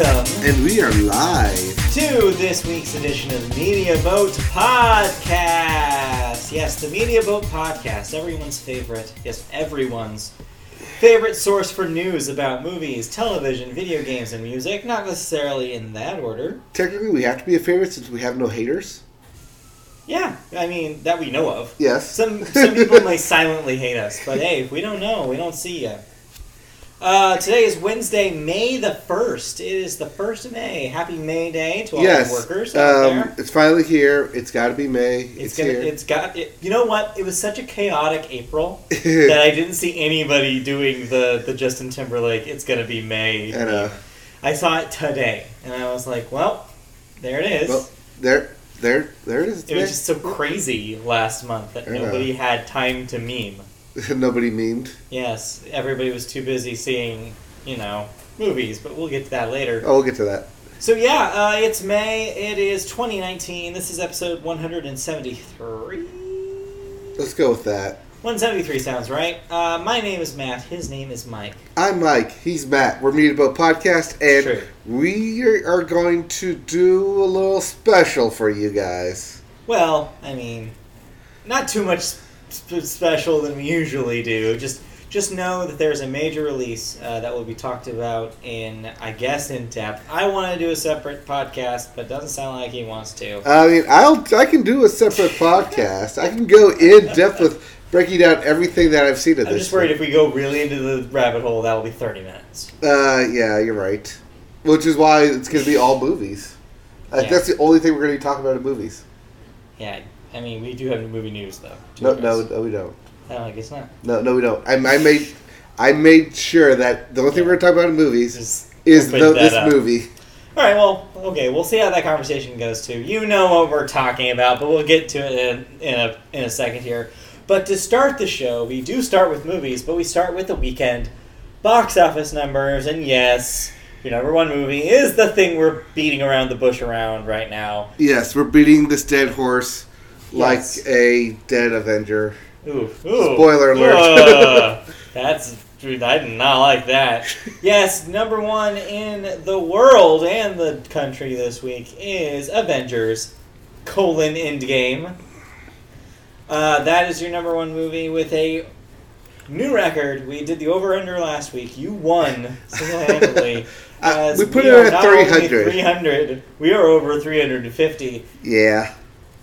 welcome And we are live. to this week's edition of the Media Boat Podcast. Yes, the Media Boat Podcast, everyone's favorite, yes, everyone's favorite source for news about movies, television, video games, and music. Not necessarily in that order. Technically, we have to be a favorite since we have no haters. Yeah, I mean, that we know of. Yes. Some some people may silently hate us, but hey, we don't know. We don't see you. Uh, today is Wednesday, May the first. It is the first of May. Happy May Day to all yes. the workers out um, there. It's finally here. It's got to be May. It's, It's, gonna. here. It's got. It, you know what? It was such a chaotic April that I didn't see anybody doing the the Justin Timberlake. It's gonna be May. I know. I saw it today, and I was like, well, there it is. Well, there, there, there it is. It was just so crazy last month that nobody had time to meme. Nobody memed. Yes, everybody was too busy seeing, you know, movies, but we'll get to that later. Oh, we'll get to that. So yeah, uh, it's May. It is 2019. This is episode 173. Let's go with that. 173 sounds right. Uh, my name is Matt. His name is Mike. I'm Mike. He's Matt. We're Media Boat Podcast, and True. we are going to do a little special for you guys. Well, I mean, not too much special than we usually do. Just just know that there's a major release uh, that will be talked about in, I guess, in depth. I want to do a separate podcast, but doesn't sound like he wants to. I mean, I'll I can do a separate podcast. I can go in depth with breaking down everything that I've seen of this. I'm this. just worried thing. if we go really into the rabbit hole, that'll be 30 minutes. Uh, yeah, you're right. Which is why it's going to be all movies. Yeah. That's the only thing we're going to be talking about in movies. Yeah, I mean, we do have movie news though. No, no, no, we don't. No, I guess not. No, no, we don't. I, I made, I made sure that the only thing we're going to talk about in movies Just is the, this up. movie. All right, well, okay, we'll see how that conversation goes too. You know what we're talking about, but we'll get to it in, in a in a second here. But to start the show, we do start with movies, but we start with the weekend box office numbers, and yes, your number one movie is the thing we're beating around the bush around right now. Yes, we're beating this dead horse like Yes. a dead Avenger. Ooh, ooh. Spoiler alert. Ugh. that's dude, I did not like that. Yes, number one in the world and the country this week is Avengers: colon Endgame. Uh, that is your number one movie with a new record. We did the over under last week. You won single handedly. Uh, we put it at 300. 300. We are over 350. Yeah.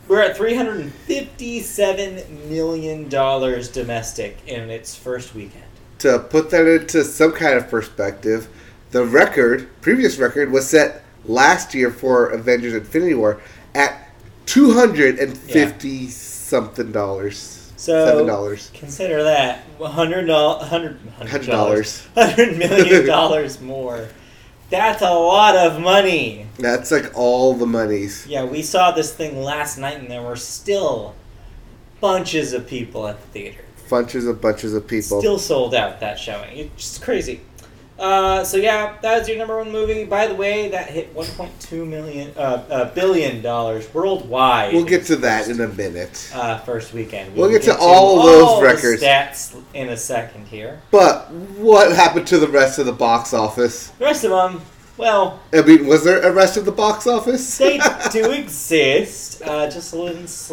We're at $357 million domestic in its first weekend. To put that into some kind of perspective, the record, previous record, was set last year for Avengers Infinity War at 250 something dollars. So Seven dollars. consider that $100, $100, Hundred dollars. $100 million more. That's a lot of money. That's like all the monies. Yeah, we saw this thing last night and there were still bunches of people at the theater. Bunches of bunches of people. Still sold out that showing. It's just crazy. Uh, so yeah, that was your number one movie. By the way, that hit 1.2 million, uh, uh, billion dollars worldwide. we'll get to that in a minute. uh, first weekend. We'll will get to all those the records. stats in a second here. But what happened to the rest of the box office? The rest of them, well, I mean, was there a rest of the box office? they do exist, uh, just a little s-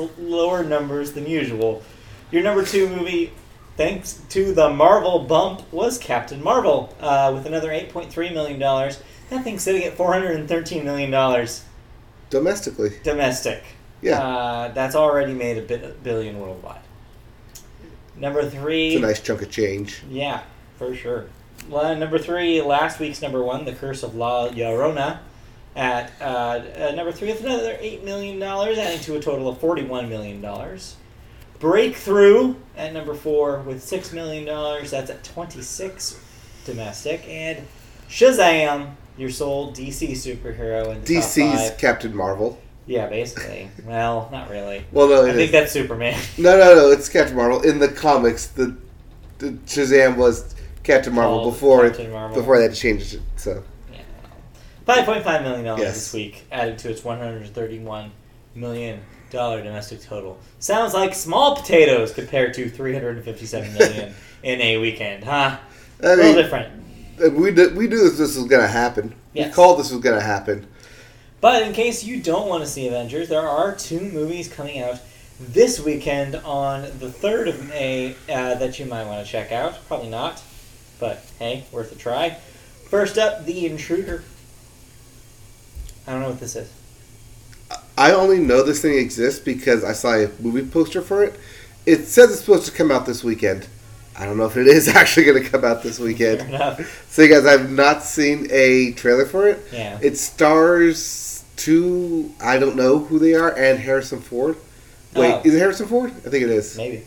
numbers than usual. Your number two movie, thanks to the Marvel bump, was Captain Marvel uh, with another $8.3 million. That thing's sitting at $413 million Domestically. domestic. Yeah. Uh, that's already made a bit, billion worldwide. Number three. It's a nice chunk of change. Yeah, for sure. Well, number three, last week's number one, The Curse of La Llorona, at uh, uh, number three with another $8 million, adding to a total of $41 million. Breakthrough at number four with $6 million, that's at 26 domestic. And Shazam, your sole DC superhero in the DC's. Captain Marvel. Yeah, basically. Well, not really. Well, no, I think is. that's Superman. no, no, no. It's Captain Marvel in the comics. The, the Shazam was Captain Marvel Called before Captain Marvel. before they had to it. So Yeah. Five point five million dollars Yes. this week, added to its one hundred thirty-one million dollar domestic total. Sounds like small potatoes compared to three hundred and fifty-seven million in a weekend, huh? I a little mean, different. Uh, We we knew this, this was gonna happen. We called this was gonna happen. But in case you don't want to see Avengers, there are two movies coming out this weekend on the 3rd of May uh, that you might want to check out. Probably not, but hey, worth a try. First up, The Intruder. I don't know what this is. I only know this thing exists because I saw a movie poster for it. It says it's supposed to come out this weekend. I don't know if it is actually going to come out this weekend. So, you guys, I've not seen a trailer for it. Yeah. It stars two, I don't know who they are, and Harrison Ford. Wait, Oh. is it Harrison Ford? I think it is. Maybe.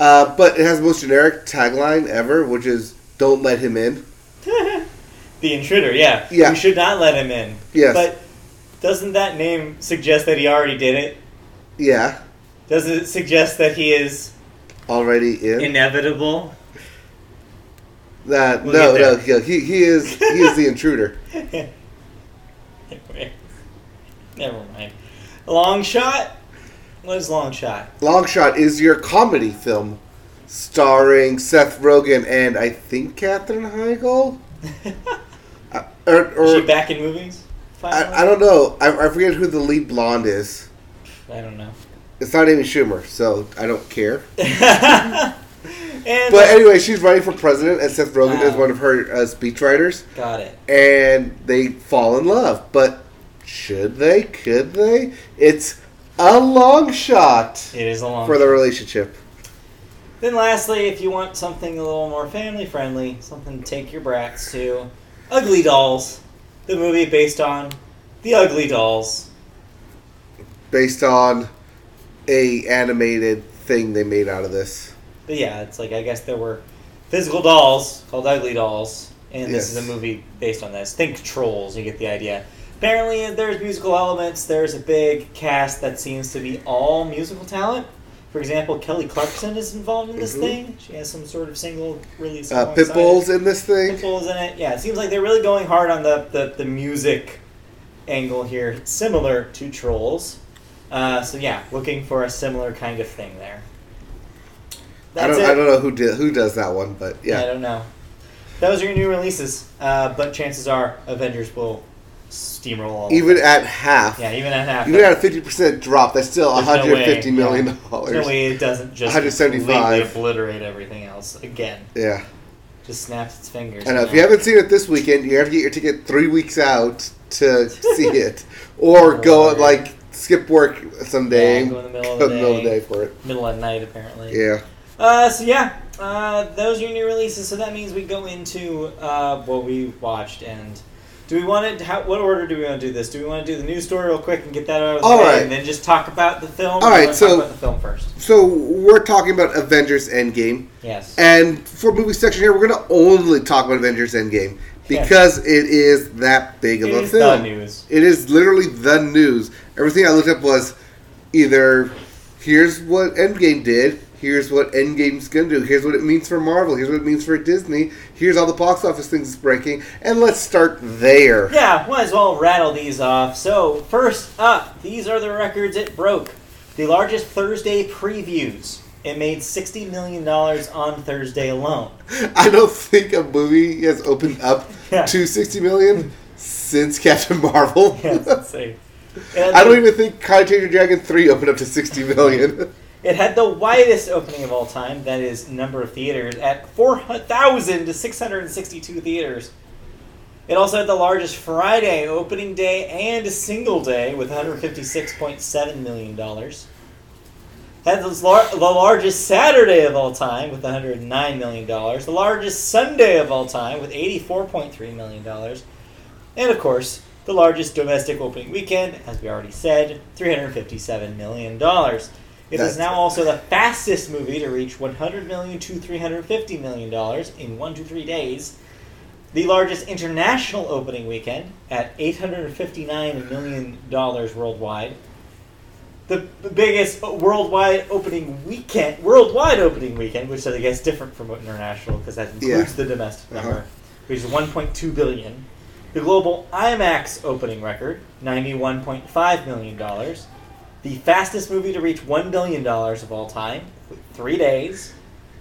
Uh, but it has the most generic tagline ever, which is "Don't let him in." the Intruder, yeah. Yeah. You should not let him in. Yes. But doesn't that name suggest that he already did it? Yeah, Does it suggest that he is already in. inevitable? That We'll no, no, he he is he is the intruder. Never mind. Long shot? What is long shot? Long Shot is your comedy film, starring Seth Rogen and I think Katherine Heigl. Uh, or, is she back in movies? I, I don't know. I, I forget who the lead blonde is. I don't know. It's not Amy Schumer, so I don't care. and But anyway, she's running for president, and Seth Rogen is one of her uh, speechwriters. got it. and they fall in love. But should they? Could they? It's a long shot It is a long. for the relationship. Then lastly, if you want something a little more family friendly, something to take your brats to, Ugly Dolls, the movie based on the Ugly Dolls. Based on a animated thing they made out of this. But yeah, it's like I guess there were physical dolls called Ugly Dolls, and this is a movie based on this. Think Trolls, you get the idea. Apparently, there's musical elements. There's a big cast that seems to be all musical talent. For example, Kelly Clarkson is involved in this Mhm. thing. She has some sort of single release. Uh. Pitbull's in this thing. Pitbull's in it. Yeah, it seems like they're really going hard on the, the, the music angle here, similar to Trolls. Uh, so yeah, looking for a similar kind of thing there. I don't. it. I don't know who did who does that one, but yeah. I don't know. Those are your new releases, uh, but chances are Avengers will steamroll all. Even at half, yeah, even at half. even at a fifty percent drop, that's still There's no 150 way, million yeah. dollars. There's no way it doesn't just 175. completely obliterate everything else again. Yeah, Just snaps its fingers. I know. and If you haven't seen it this weekend, you have to get your ticket three weeks out to see it, or go Lord. like skip work someday. Yeah, go in the middle of the middle of the day. day for it. middle of night apparently. Yeah. Uh, so yeah, uh, those are your new releases. So that means we go into uh, what we watched and. Do we want to? How, what order do we want to do this? Do we want to do the news story real quick and get that out of the All way, right. and then just talk about the film? All Or do we right, so- talk about the film first. So we're talking about Avengers Endgame, Yes. and for movie section here, we're gonna only talk about Avengers Endgame because it is that big of It a is the film. news. It is literally the news. Everything I looked up was either here's what Endgame did, here's what Endgame's gonna do, here's what it means for Marvel, here's what it means for Disney, here's all the box office things it's breaking, and let's start there. Yeah, might as well rattle these off. So, first up, these are the records it broke. The largest Thursday previews. It made $60 million on Thursday alone. I don't think a movie has opened up Yeah. to 60 million since Captain Marvel. Yeah. I don't even think Kai Changer Dragon 3 opened up to 60 million. It had the widest opening of all time, that is, number of theaters, at 4,000 to 662 theaters. It also had the largest Friday opening day and a single day with $156.7 million. Had the, lar- the largest Saturday of all time with $109 million. The largest Sunday of all time with $84.3 million. And of course, the largest domestic opening weekend, as we already said, $357 million. It That's- is now also the fastest movie to reach $100 million to $350 million in one to three days. The largest international opening weekend at $859 million worldwide. The biggest worldwide opening weekend, worldwide opening weekend, which I guess is different from international because that includes Yeah. the domestic Uh-huh. number, which is 1.2 billion. The global IMAX opening record, $91.5 million. The fastest movie to reach $1 billion of all time, three days.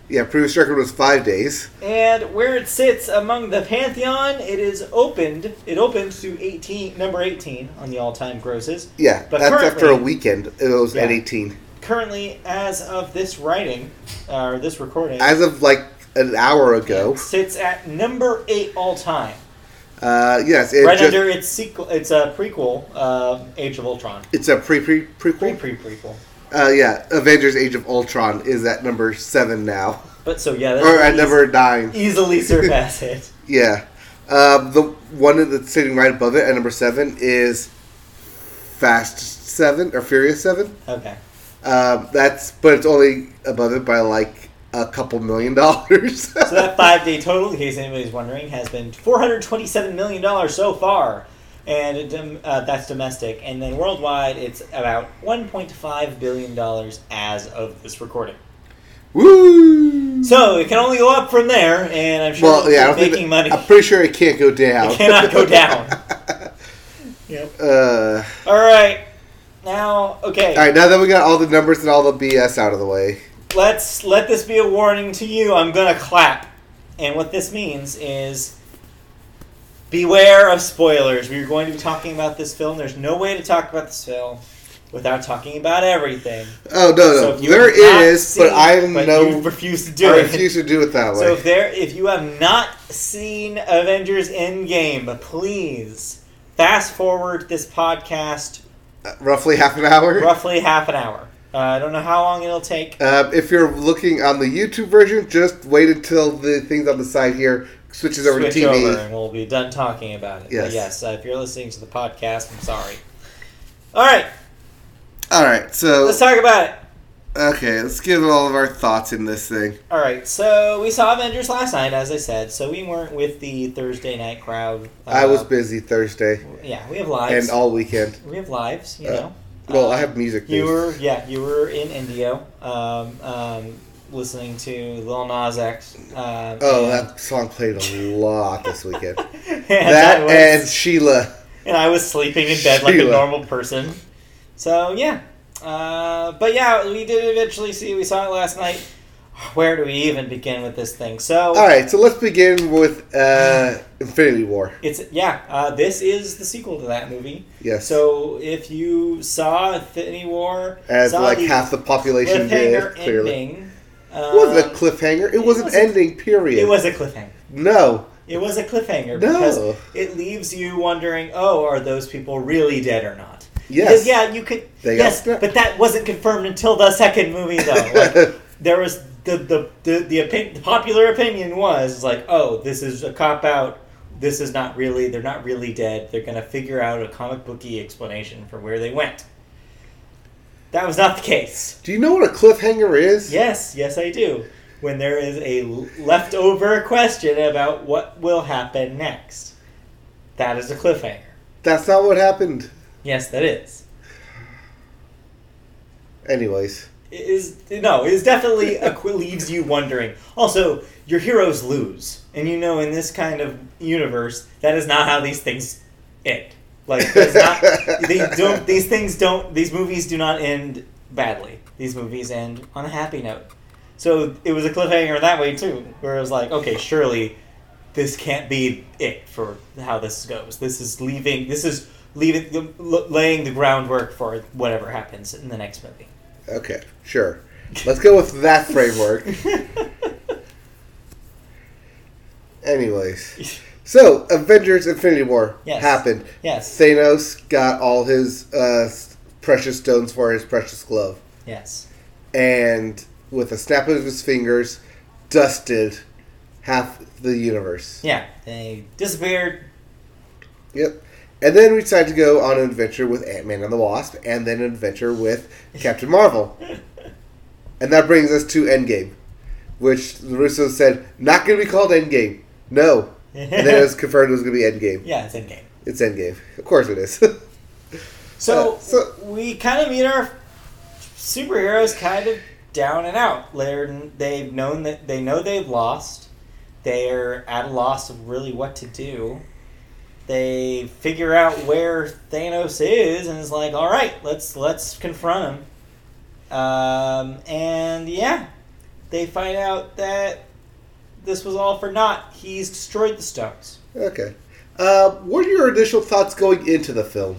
Yeah, previous record was five days. And where it sits among the pantheon, it is opened. It opened to eighteen, number eighteen on the all-time grosses. Yeah, But that's after a weekend. It was at 18. Currently, as of this writing, uh, or this recording, As of like an hour ago. it sits at number eight all-time, Uh, yes, it right just, under its sequel. It's a prequel, uh, Age of Ultron. it's a pre pre Pre prequel. pre prequel. Uh, yeah, Avengers: Age of Ultron is at number seven now, But so yeah, that's or at eas- number nine. easily surpass it. Yeah, um, the one that's sitting right above it at number seven is Fast Seven or Furious Seven. Okay. Um, that's but it's only above it by like a couple million dollars. So that five day total, in case anybody's wondering, has been four hundred twenty seven million dollars so far, and um, uh, that's domestic. And then worldwide, it's about one point five billion dollars as of this recording. Woo! So it can only go up from there, and I'm sure well, yeah, I don't it's think making that- money. I'm pretty sure it can't go down. It cannot go down. Yep. uh, All right. Now, okay. all right, now that we got all the numbers and all the BS out of the way, let's let this be a warning to you. I'm gonna clap, and what this means is beware of spoilers. We're going to be talking about this film. There's no way to talk about this film without talking about everything. oh no, no, there is, seen- but I but no. refuse to do it. I it. refuse to do it that way. So if there, if you have not seen Avengers Endgame, please fast forward this podcast Uh, roughly half an hour. roughly half an hour. Uh, I don't know how long it'll take. Um, if you're looking on the YouTube version, just wait until the things on the side here switches over switch to TV. over and we'll be done talking about it. But Yes. yes, uh, if you're listening to the podcast, I'm sorry. All right, All right, so let's talk about it. okay, let's give all of our thoughts in this thing. All right, so we saw Avengers last night, as I said, so we weren't with the Thursday night crowd. I was Uh, busy Thursday Yeah, we have lives. and all weekend. we have lives, you Uh, know. Well, Uh, I have music. You were, yeah, you were in Indio, um, um, listening to Lil Nas X. Um, Oh, that song played a lot this weekend. and that was- and Sheila. and I was sleeping in bed like a normal person. So yeah, uh, but yeah, we did eventually see. We saw it last night. Where do we even begin with this thing? So All right, so let's begin with uh, Infinity War. it's yeah. Uh, this is the sequel to that movie. Yes, So if you saw Infinity War, as like the half the population did. Clearly, ending. it wasn't a uh, cliffhanger. It was an a- ending. Period. It was a cliffhanger. no, It was a cliffhanger No. because it leaves you wondering, oh, are those people really dead or not? yes, Because yeah, you could. They yes, but that wasn't confirmed until the second movie, though. Like, there was the the the the, opin- the popular opinion was like, oh, this is a cop out. This is not really. They're not really dead. They're gonna figure out a comic booky explanation for where they went. That was not the case. Do you know what a cliffhanger is? Yes, yes, I do. When there is a leftover question about what will happen next, that is a cliffhanger. That's not what happened. Yes, that is. Anyways, is no, it is definitely a leaves you wondering. Also, your heroes lose, and you know in this kind of universe that is not how these things end. Like it's not. they don't. These things don't. These movies do not end badly. These movies end on a happy note. So it was a cliffhanger that way too, where it was like, okay, surely this can't be it for how this goes. This is leaving. This is leaving, laying the groundwork for whatever happens in the next movie. Okay, sure. Let's go with that framework. Anyways, so Avengers: Infinity War Yes. happened. yes. Thanos got all his uh, precious stones for his precious glove, Yes. and with a snap of his fingers, dusted half the universe. Yeah. They disappeared. Yep. And then we decided to go on an adventure with Ant Man and the Wasp, and then an adventure with Captain Marvel. And that brings us to Endgame, which the Russos said not going to be called Endgame. No. And then it was confirmed it was going to be Endgame. yeah, it's Endgame. It's Endgame. Of course it is. So, Uh, so- we kind of meet our superheroes kind of down and out. They're, they've known that they know they've lost. They're at a loss of really what to do. They figure out where Thanos is and is like, all right, let's let's confront him. Um, and yeah, they find out that this was all for naught. He's destroyed the stones. Okay. Uh, what are your initial thoughts going into the film?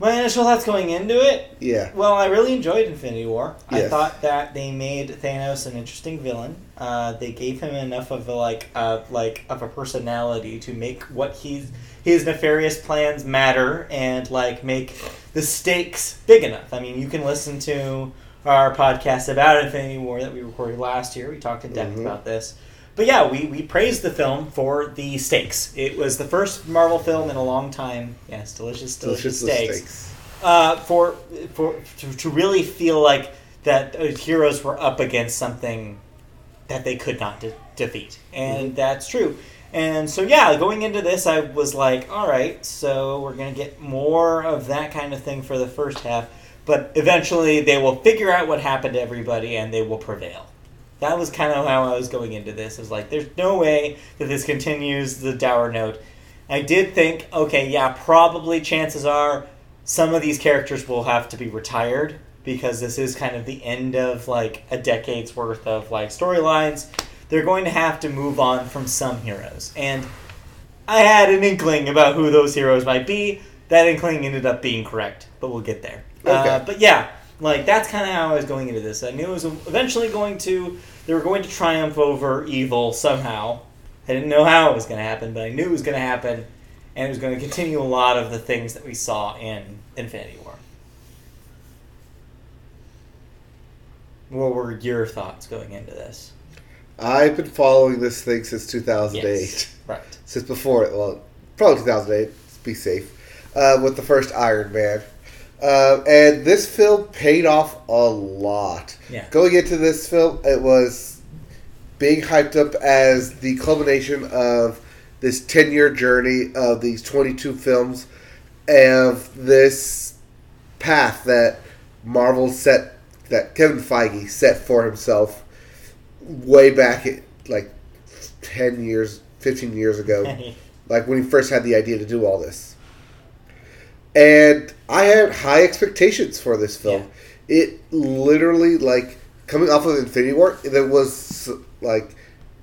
My initial thoughts going into it Yeah. Well, I really enjoyed Infinity War. I thought that they made Thanos an interesting villain. Uh, they gave him enough of a like uh, like of a personality to make what he's his nefarious plans matter and like make the stakes big enough. I mean, you can listen to our podcast about Infinity War that we recorded last year. We talked in depth Mhm. about this. But yeah, we, we praised the film for the stakes. It was the first Marvel film in a long time. Yes, delicious, delicious, Delicious steaks steaks. uh, for for to, to really feel like that uh, heroes were up against something that they could not de- defeat, and that's true. And so yeah, going into this, I was like, all right, so we're gonna get more of that kind of thing for the first half, but eventually they will figure out what happened to everybody and they will prevail. That was kind of how I was going into this. I was like, there's no way that this continues the dour note. I did think, okay, yeah, probably chances are some of these characters will have to be retired because this is kind of the end of like a decade's worth of like storylines. They're going to have to move on from some heroes. And I had an inkling about who those heroes might be. That inkling ended up being correct, but we'll get there. Uh, but yeah, like that's kind of how I was going into this. I knew it was eventually going to they were going to triumph over evil somehow. I didn't know how it was going to happen, but I knew it was going to happen, and it was going to continue a lot of the things that we saw in Infinity War. What were your thoughts going into this? I've been following this thing since 2008. Yes. Right. Since before, well, probably 2008. Let's be safe. Uh, with the first Iron Man. Uh, and this film paid off a lot. Yeah. Going into this film, it was being hyped up as the culmination of this 10 year journey of these 22 films of this path that Marvel set, that Kevin Feige set for himself way back at, like 10 years, 15 years ago like when he first had the idea to do all this. And I had high expectations for this film. It literally like coming off of Infinity War, it was like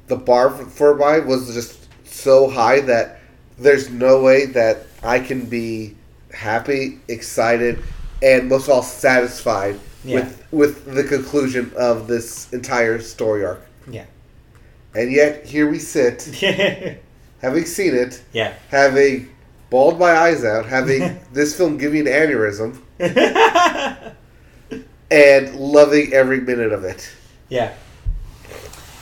the bar for, for mine was just so high that there's no way that I can be happy, excited, and most of all satisfied Yeah. with with the conclusion of this entire story arc. yeah. And yet here we sit, having seen it, Yeah. having bawled my eyes out, having this film give me an aneurysm, and loving every minute of it. Yeah.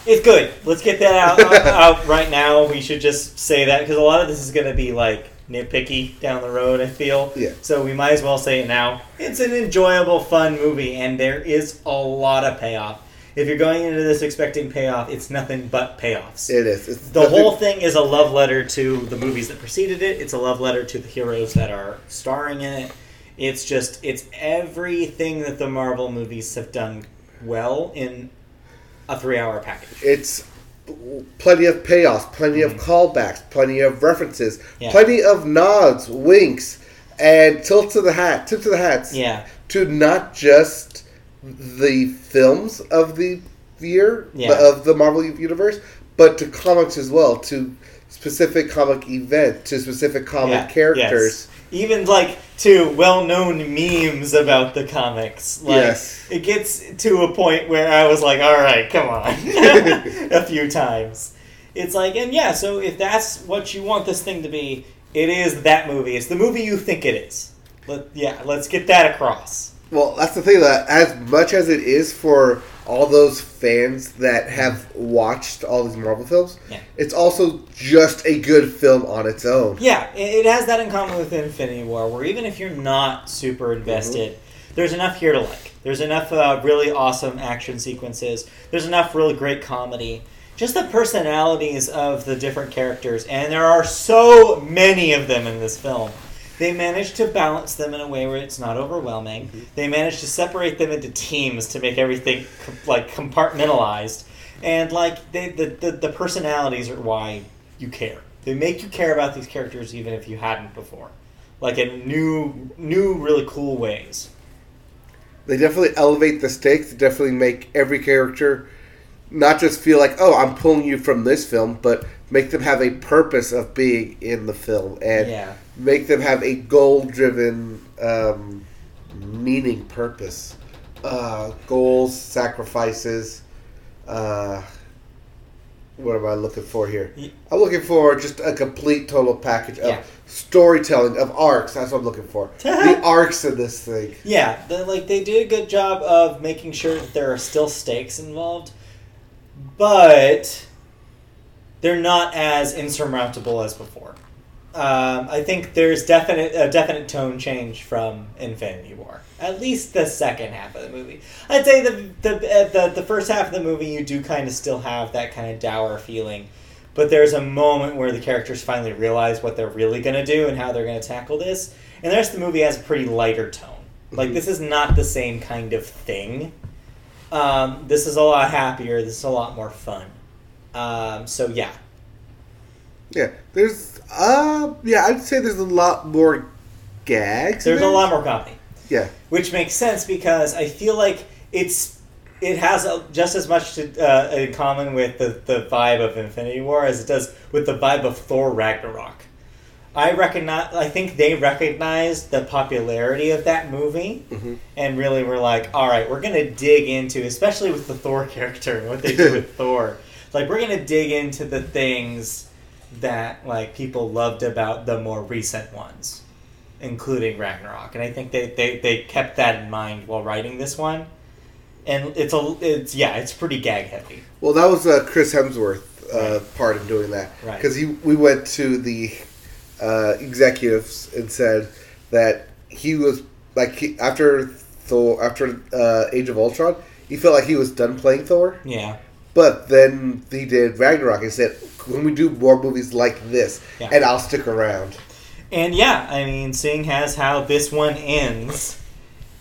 It's good. Let's get that out, out, out right now. We should just say that because a lot of this is going to be like nitpicky down the road, I feel. Yeah. So we might as well say it now. It's an enjoyable, fun movie, and there is a lot of payoff. If you're going into this expecting payoff, it's nothing but payoffs. It is. It's the nothing- whole thing is a love letter to the movies that preceded it. It's a love letter to the heroes that are starring in it. It's just it's everything that the Marvel movies have done well in a three-hour package. It's plenty of payoffs, plenty of mm-hmm. callbacks, plenty of references, Yeah. plenty of nods, winks, and tilts of the hat, tip to the hats. Yeah, To not just the films of the year Yeah. of the Marvel universe, but to comics as well, to specific comic event, to specific comic yeah, characters. yes. Even like to well-known memes about the comics. Like, Yes. it gets to a point where I was like, "All right, come on," a few times. It's like, and yeah, so if that's what you want this thing to be, it is that movie. It's the movie you think it is. Let, yeah, let's get that across. Well, that's the thing that as much as it is for all those fans that have watched all these Marvel films, Yeah. it's also just a good film on its own. Yeah, it, has that in common with Infinity War, where even if you're not super invested, there's enough here to like. There's enough uh, really awesome action sequences. There's enough really great comedy. Just the personalities of the different characters, and there are so many of them in this film. They manage to balance them in a way where it's not overwhelming. Mm-hmm. They manage to separate them into teams to make everything like compartmentalized, and like they, the, the the personalities are why you care. They make you care about these characters even if you hadn't before, like in new new really cool ways. They definitely elevate the stakes. They definitely make every character not just feel like, oh, I'm pulling you from this film, but make them have a purpose of being in the film and Yeah. Make them have a goal driven um, meaning purpose. Uh, goals, sacrifices. Uh, what am I looking for here? I'm looking for just a complete total package of Yeah. storytelling, of arcs. That's what I'm looking for. the arcs of this thing. Yeah, the, like they did a good job of making sure that there are still stakes involved, but they're not as insurmountable as before. Um, I think there's definite a definite tone change from Infinity War. At least the second half of the movie. I'd say the the uh, the, the first half of the movie you do kind of still have that kind of dour feeling, but there's a moment where the characters finally realize what they're really going to do and how they're going to tackle this, and the rest of the movie has a pretty lighter tone. Like Mhm. this is not the same kind of thing. Um, this is a lot happier. This is a lot more fun. Um, so yeah, Yeah, there's uh yeah, I'd say there's a lot more gags. there's a lot more comedy. Yeah, which makes sense because I feel like it's it has a, just as much to, uh, in common with the, the vibe of Infinity War as it does with the vibe of Thor Ragnarok. I recognize. I think they recognized the popularity of that movie Mhm. and really were like, "All right, we're gonna dig into, especially with the Thor character and what they do with Thor. Like, we're gonna dig into the things that like people loved about the more recent ones, including Ragnarok. And I think they, they, they kept that in mind while writing this one. And it's a it's yeah, it's pretty gag heavy. Well, that was uh, Chris Hemsworth uh, part in doing that Right. because he we went to the uh, executives and said that he was like he, after Thor after uh, Age of Ultron, he felt like he was done playing Thor. Yeah. But then he did Ragnarok and said, "When we do more movies like this, Yeah. and I'll stick around." And yeah, I mean, seeing as how this one ends,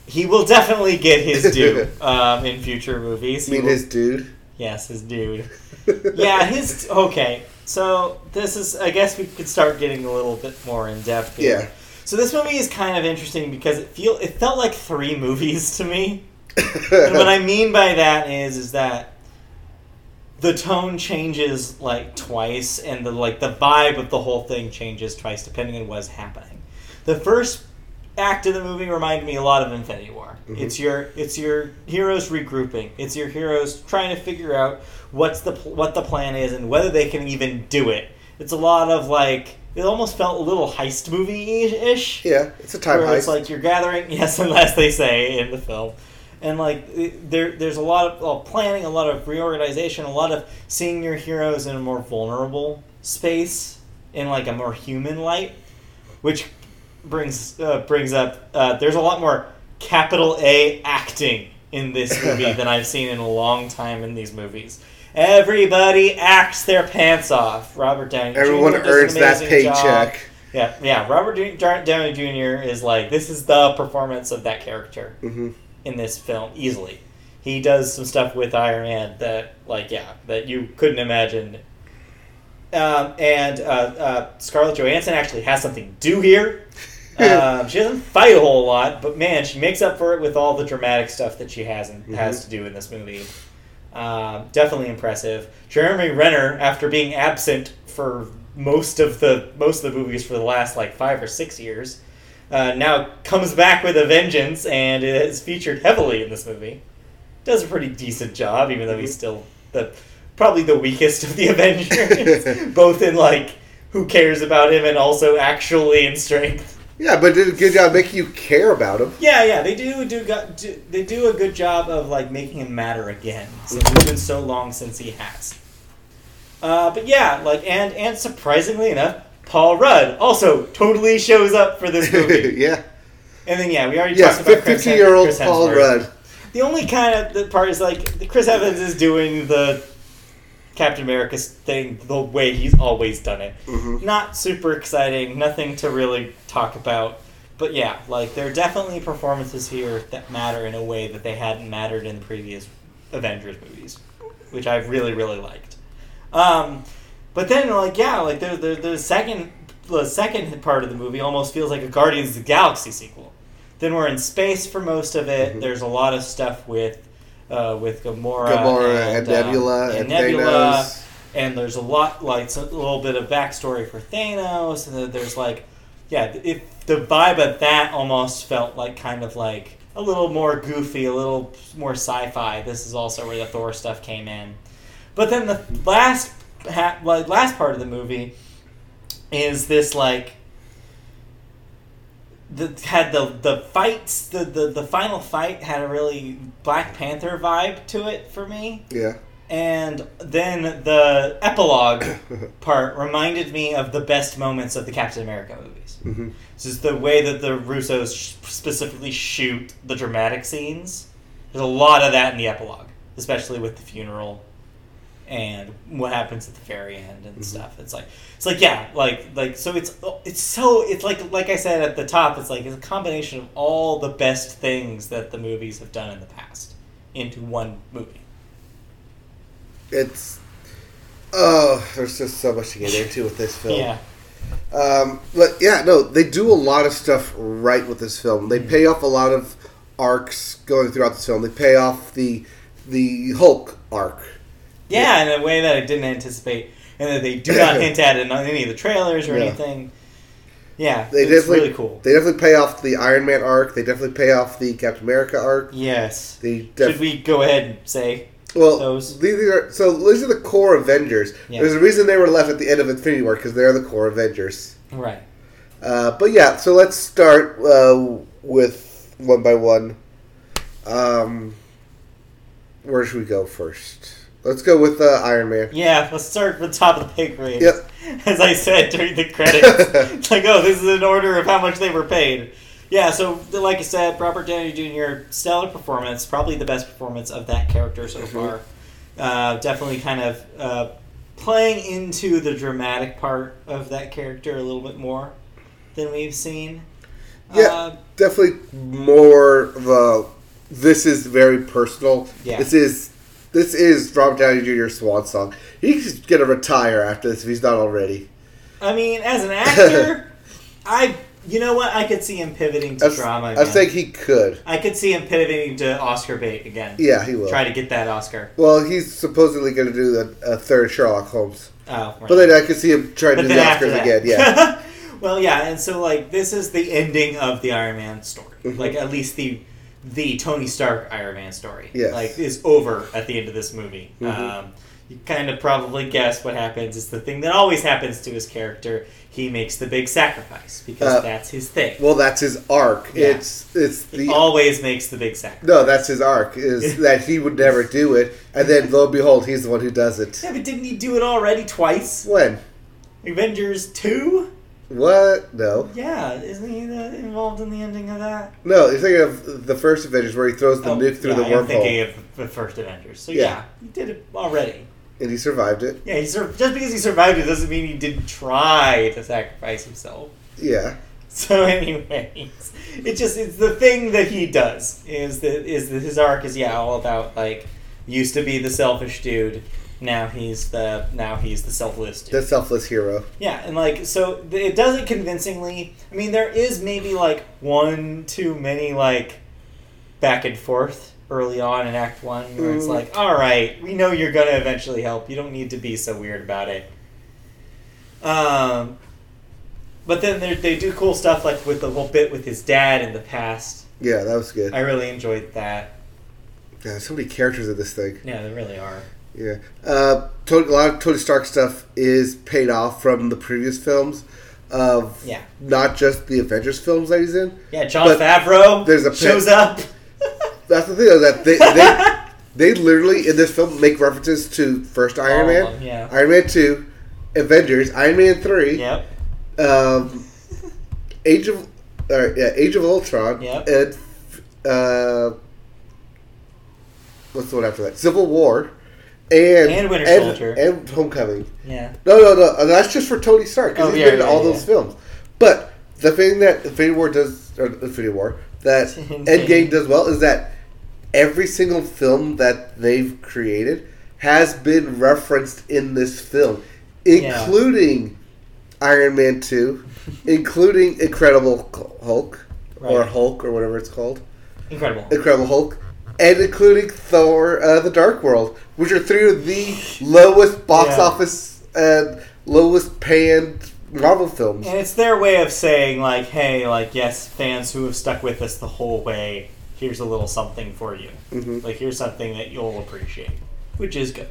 he will definitely get his due um, in future movies. I mean, will- his dude. yes, his dude. Yeah, his okay. So this is, I guess, we could start getting a little bit more in depth. Here. Yeah. So this movie is kind of interesting because it feel it felt like three movies to me. and what I mean by that is, is that the tone changes like twice, and the like the vibe of the whole thing changes twice depending on what's happening. The first act of the movie reminded me a lot of Infinity War. Mhm. It's your it's your heroes regrouping. It's your heroes trying to figure out what's the what the plan is and whether they can even do it. It's a lot of like it almost felt a little heist movie ish yeah, it's a time where heist. it's like you're gathering yes unless they say in the film and like it- there there's a lot of well, planning a lot of reorganization a lot of seeing your heroes in a more vulnerable space in like a more human light which brings uh, brings up uh, there's a lot more capital A acting in this movie than I've seen in a long time in these movies. Everybody acts their pants off. Robert Downey. Everyone an earns that amazing job. paycheck. Yeah, yeah. Robert Downey Jr. is like this is the performance of that character hmm in this film easily. He does some stuff with Iron Man that, like, yeah, that you couldn't imagine. Um, and uh, uh, Scarlett Johansson actually has something to do here. Um, she doesn't fight a whole lot, but man, she makes up for it with all the dramatic stuff that she has and has to do in this movie. Um, definitely impressive. Jeremy Renner, after being absent for most of the most of the movies for the last like five or six years, uh, now comes back with a vengeance and is featured heavily in this movie. Does a pretty decent job, even though he's still the probably the weakest of the Avengers, both in like who cares about him and also actually in strength. Yeah, but did a good job making you care about him. Yeah, yeah, they do do, do they do a good job of like making him matter again. Since it's been so long since he has. Uh, but yeah, like and and surprisingly enough, Paul Rudd also totally shows up for this movie. yeah. and then yeah, we already Yes, talked about Chris 50 year old Paul Rudd. The only kind of the part is like Chris Evans is doing the Captain America's thing the way he's always done it. Mhm. Not super exciting, nothing to really talk about. But yeah, like there are definitely performances here that matter in a way that they hadn't mattered in the previous Avengers movies, which I really really liked. Um, but then like yeah, like the the, the second the second part of the movie almost feels like a Guardians of the Galaxy sequel. Then we're in space for most of it. Mhm. There's a lot of stuff with uh, with Gamora, Gamora and, uh, Nebula and and, Nebula, Thanos. and there's a lot like a little bit of backstory for Thanos, and then there's like, yeah, it, the vibe of that almost felt like kind of like a little more goofy, a little more sci-fi. This is also where the Thor stuff came in, but then the last ha- like last part of the movie is this like the had the the fights the, the the final fight had a really Black Panther vibe to it for me Yeah. and then the epilogue part reminded me of the best moments of the Captain America movies. hmm This is the way that the Russos sh- specifically shoot the dramatic scenes. There's a lot of that in the epilogue, especially with the funeral and what happens at the very end and stuff. It's like it's like yeah, like like so it's it's so it's like like I said at the top, it's like it's a combination of all the best things that the movies have done in the past into one movie. It's oh, there's just so much to get into with this film. Yeah. Um, but yeah, no, they do a lot of stuff right with this film. They pay off a lot of arcs going throughout this film. They pay off the the Hulk arc. Yeah, in a way that I didn't anticipate, and that they do not hint at in any of the trailers or Yeah. anything. Yeah, They it's definitely really cool. They definitely pay off the Iron Man arc. They definitely pay off the Captain America arc. Yes. They Should we go ahead and say well, those? these are so these are the core Avengers. Yeah. There's a reason they were left at the end of Infinity War because they're the core Avengers. right? Uh, but yeah, so let's start uh, with one by one. Um, where should we go first? Let's go with uh, Iron Man. Yeah, let's start with top of the pay grade. Yep. As I said during the credits, it's like, oh, this is an order of how much they were paid. Yeah, so like I said, Robert Downey Jr. stellar performance, probably the best performance of that character so Mhm. far. Uh, definitely kind of uh, playing into the dramatic part of that character a little bit more than we've seen. Yeah. Uh, Definitely more of a. This is very personal. Yeah. This is this is Robert Downey Jr.'s swan song. He's gonna retire after this if he's not already. I mean, as an actor, I you know what? I could see him pivoting to I, drama. I think he could. I could see him pivoting to Oscar bait again. Yeah, he will. Try to get that Oscar. Well, he's supposedly going to do the, a third Sherlock Holmes. Oh, right. But then I could see him trying to do the Oscars again. Yeah. well, yeah, and so like this is the ending of the Iron Man story. Mhm. Like at least the the Tony Stark Iron Man story. Yes. Like is over at the end of this movie. Mhm. Um, you kind of probably guess what happens. It's the thing that always happens to his character. He makes the big sacrifice because Uh, that's his thing. Well, that's his arc. Yeah. It's it's he always makes the big sacrifice. no, that's his arc is that he would never do it, and then lo and behold, he's the one who does it. Yeah, but didn't he do it already twice? When? Avengers two. What? No, Yeah, isn't he the, involved in the ending of that? no. You're thinking of the first Avengers where he throws the Oh, nuke through yeah, the I'm thinking of the first Avengers. So Yeah. yeah, he did it already. and he survived it. Yeah, he sur- just because he survived it doesn't mean he didn't try to sacrifice himself. Yeah, So, anyways, it just it's the thing that he does is that is that his arc is yeah all about like used to be the selfish dude, now he's the now he's the selfless dude. the selfless hero. Yeah, and like so it does it convincingly. I mean, there is maybe like one too many like back and forth early on in Act One, where it's Mm. like, all right, we know you're gonna eventually help. You don't need to be so weird about it. Um, but then they they do cool stuff like with the whole bit with his dad in the past. Yeah, that was good. I really enjoyed that. Yeah, there's so many characters in this thing. Yeah, they really are. Yeah, uh, Tony, a lot of Tony Stark stuff is paid off from the previous films of Yeah, not just the Avengers films that he's in. yeah. Jon Favreau there's a shows pit- up. That's the thing though, that they, they they literally in this film make references to first Iron All Man, yeah. Iron Man two, Avengers, Iron Man three, Yep. um, Age of uh, yeah, Age of Ultron, Yep. and uh, what's the one after that? Civil War, and And Winter Soldier. and Homecoming. Yeah. No, no, no. Uh, that's just for Tony Stark because Oh, he's yeah, been in all yeah. those films. But the thing that Infinity War does, or Infinity War, that Endgame does well is that every single film that they've created has been referenced in this film, Yeah. including Iron Man Two, including Incredible Hulk or Hulk or whatever it's called, Incredible. Incredible Hulk, and including Thor: uh, The Dark World, which are three of the lowest box Yeah. office and lowest paying Marvel films. And it's their way of saying, like, hey, like, yes, fans who have stuck with us the whole way, here's a little something for you. Mhm. Like, here's something that you'll appreciate, which is good.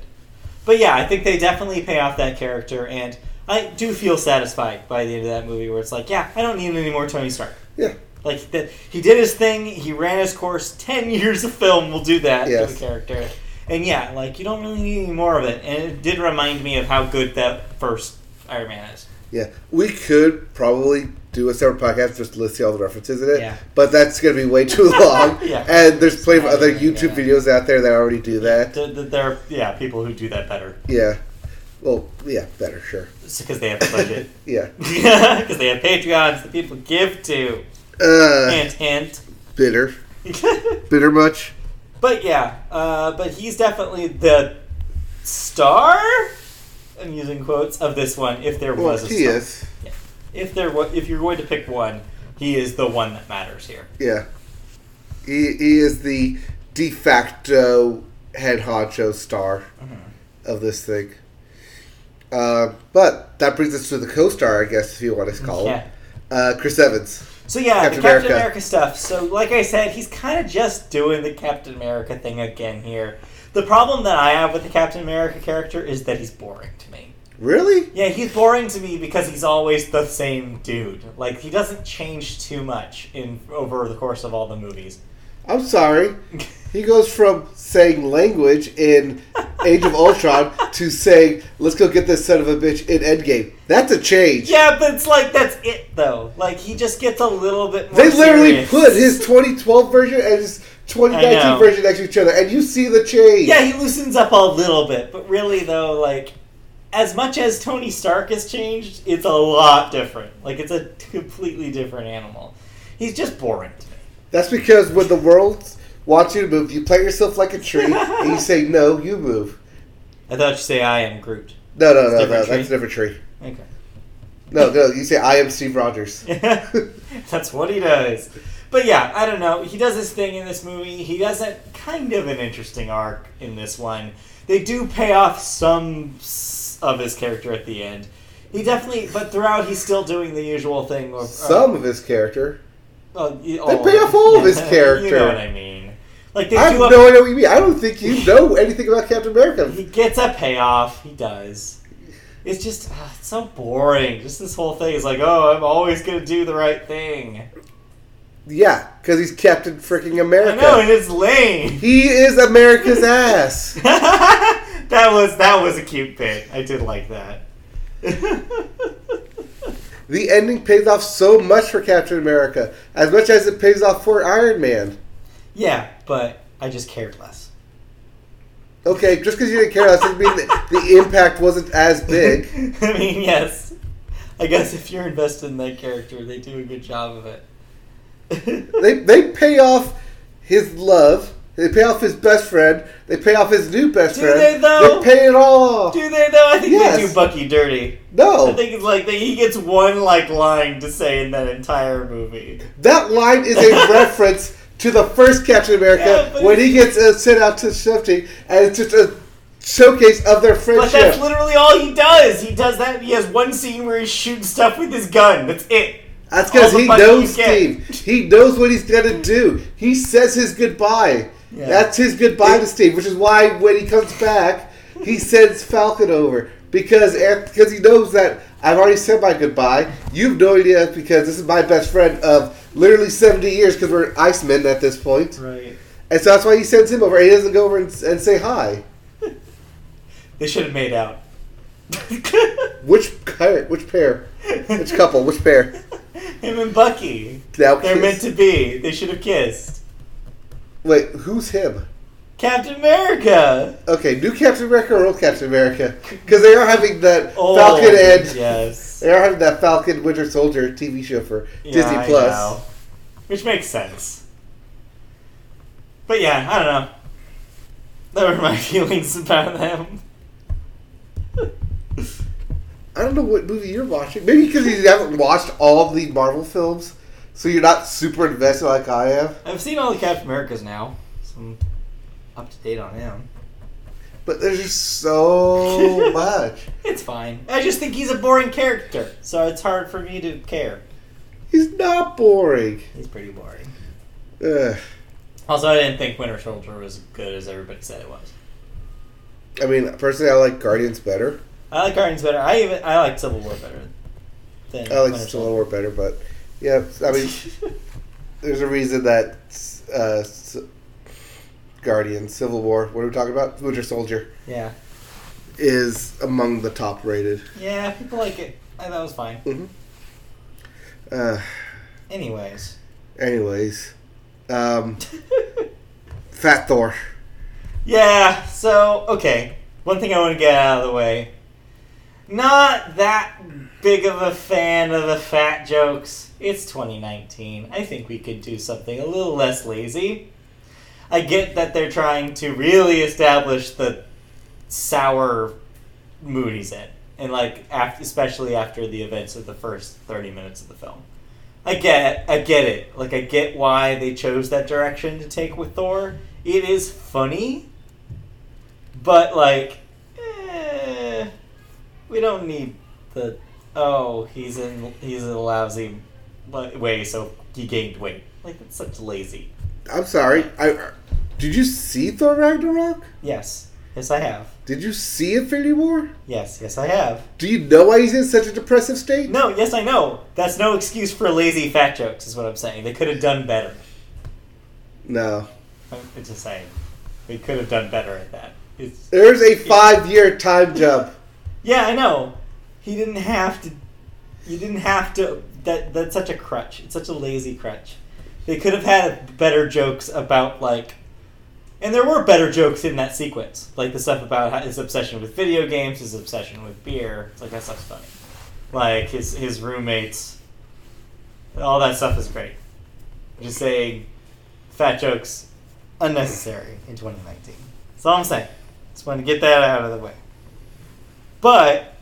But yeah, I think they definitely pay off that character, and I do feel satisfied by the end of that movie where it's like, yeah, I don't need any more Tony Stark. Yeah. Like, that he did his thing, he ran his course, 10 years of film will do that Yes. to the character. And yeah, like, you don't really need any more of it. And it did remind me of how good that first Iron Man is. Yeah, we could probably do a separate podcast just to list all the references in it, Yeah. but that's going to be way too long. Yeah. And there's plenty of other Yeah. YouTube videos out there that already do that. Th- th- There are, yeah, people who do that better. Yeah. Well, yeah, better, sure. It's because they have the budget. Yeah. Because they have Patreons that people give to. Uh, Hint, hint. bitter. Bitter much? but yeah, uh, but he's definitely the star. I'm using quotes of this one. If there Well, was a he star. is. If there, wa- if you're going to pick one, he is the one that matters here. Yeah. He, he is the de facto head honcho star of this thing. Uh, but that brings us to the co-star, I guess, if you want to call Yeah. him. Uh, Chris Evans. So yeah, Captain the Captain America. America. stuff. So like I said, he's kind of just doing the Captain America thing again here. The problem that I have with the Captain America character is that he's boring to me. Really? Yeah, he's boring to me because he's always the same dude. Like he doesn't change too much in over the course of all the movies. I'm sorry. He goes from saying language in Age of Ultron to saying, let's go get this son of a bitch in Endgame. That's a change. Yeah, but it's like that's it though. Like he just gets a little bit more. They literally serious. put his 2012 version and his 2019 version next to each other, and you see the change. Yeah, he loosens up a little bit, but really though, like as much as Tony Stark has changed, it's a lot different. Like it's a completely different animal. He's just boring to me. That's because when the world wants you to move, you plant yourself like a tree, and you say, no, you move. I thought you say I am Groot. No, no, no, no, different that's tree? a different tree. Okay. No, no, you say, I am Steve Rogers. That's what he does. But yeah, I don't know. He does his thing in this movie. He does a kind of an interesting arc in this one. They do pay off some of his character at the end. He definitely, but throughout, he's still doing the usual thing. Of, uh, Some of his character. uh, y- They all pay of off all of his character. You character. know what I mean? Like they I have do. A, no idea what you mean. I don't think you know anything about Captain America. he gets a payoff. He does. It's just ah, it's so boring. Just this whole thing is like, oh, I'm always gonna do the right thing. Yeah, because he's Captain freaking I America. know, and it's lame. He is America's ass. that was that was a cute bit. I did like that. The ending pays off so much for Captain America, as much as it pays off for Iron Man. yeah, but I just cared less. Okay, just because you didn't care less doesn't mean that the impact wasn't as big. I mean, yes. I guess if you're invested in that character, they do a good job of it. They they pay off his love. They pay off his best friend. They pay off his new best Do friend. Do they, though? They pay it all off. do they though? I think they do Bucky dirty. No, I think it's like he gets one like line to say in that entire movie. that line is a reference to the first Captain America Yeah, when he gets uh, sent out to shifting, and it's just a showcase of their friendship. But that's literally all he does. He does that. He has one scene where he's shooting stuff with his gun. That's it. That's because he knows. Steve. He knows what he's gonna do. He says his goodbye. Yeah. That's his goodbye to Steve, which is why when he comes back, he sends Falcon over because because he knows that I've already said my goodbye. You've no idea because this is my best friend of literally seventy years because we're Icemen at this point, Right. and so that's why he sends him over. He doesn't go over and, and say hi. They should have made out. Which pair? Which pair? Which couple? Which pair? Him and Bucky. Now They're meant to be. They should have kissed. Wait, who's him? Captain America. Okay, new Captain America or old Captain America? Because they are having that Oh, Falcon and yes. they are having that Falcon Winter Soldier TV show for Yeah, Disney I Plus. know. Which makes sense. But yeah, I don't know. That were my feelings about them. I don't know what movie you're watching. Maybe because you haven't watched all the Marvel films, so you're not super invested like I am. I've seen all the Captain Americas now. So up to date on him. But there's just so much. It's fine. I just think he's a boring character, so it's hard for me to care. He's not boring. He's pretty boring. Ugh. Also, I didn't think Winter Soldier was as good as everybody said it was. I mean, personally, I like Guardians better. I like Guardians better. I even I like Civil War better than I like Winter Civil War better, but yeah, I mean, there's a reason that uh, Guardians, Civil War, what are we talking about? Winter Soldier yeah, is among the top rated. yeah. People like it. I thought it was fine. hmm Uh, Anyways, anyways, um, Fat Thor. yeah. So okay, one thing I want to get out of the way. Not that big of a fan of the fat jokes. It's 2019. I think we could do something a little less lazy. I get that they're trying to really establish the sour mood he's in, and like after, especially after the events of the first 30 minutes of the film. I get, I get it. Like I get why they chose that direction to take with Thor. It is funny, but like, eh, we don't need the oh he's in he's in a lousy way, so he gained weight. Like that's such lazy. I'm sorry. I did you see Thor Ragnarok? Yes, yes I have. Did you see Infinity War? Yes, yes I have. Do you know why he's in such a depressive state? No, yes I know. That's no excuse for lazy fat jokes. Is what I'm saying. They could have done better. No. I'm just saying. They could have done better at that. It's, There's a five-year time jump. yeah, I know. He didn't have to. You didn't have to. That that's such a crutch. It's such a lazy crutch. They could have had better jokes about like, and there were better jokes in that sequence, like the stuff about his obsession with video games, his obsession with beer. It's like that stuff's funny. Like his his roommates. All that stuff is great. Just saying, fat jokes unnecessary in 2019. That's all I'm saying. Just want to get that out of the way. But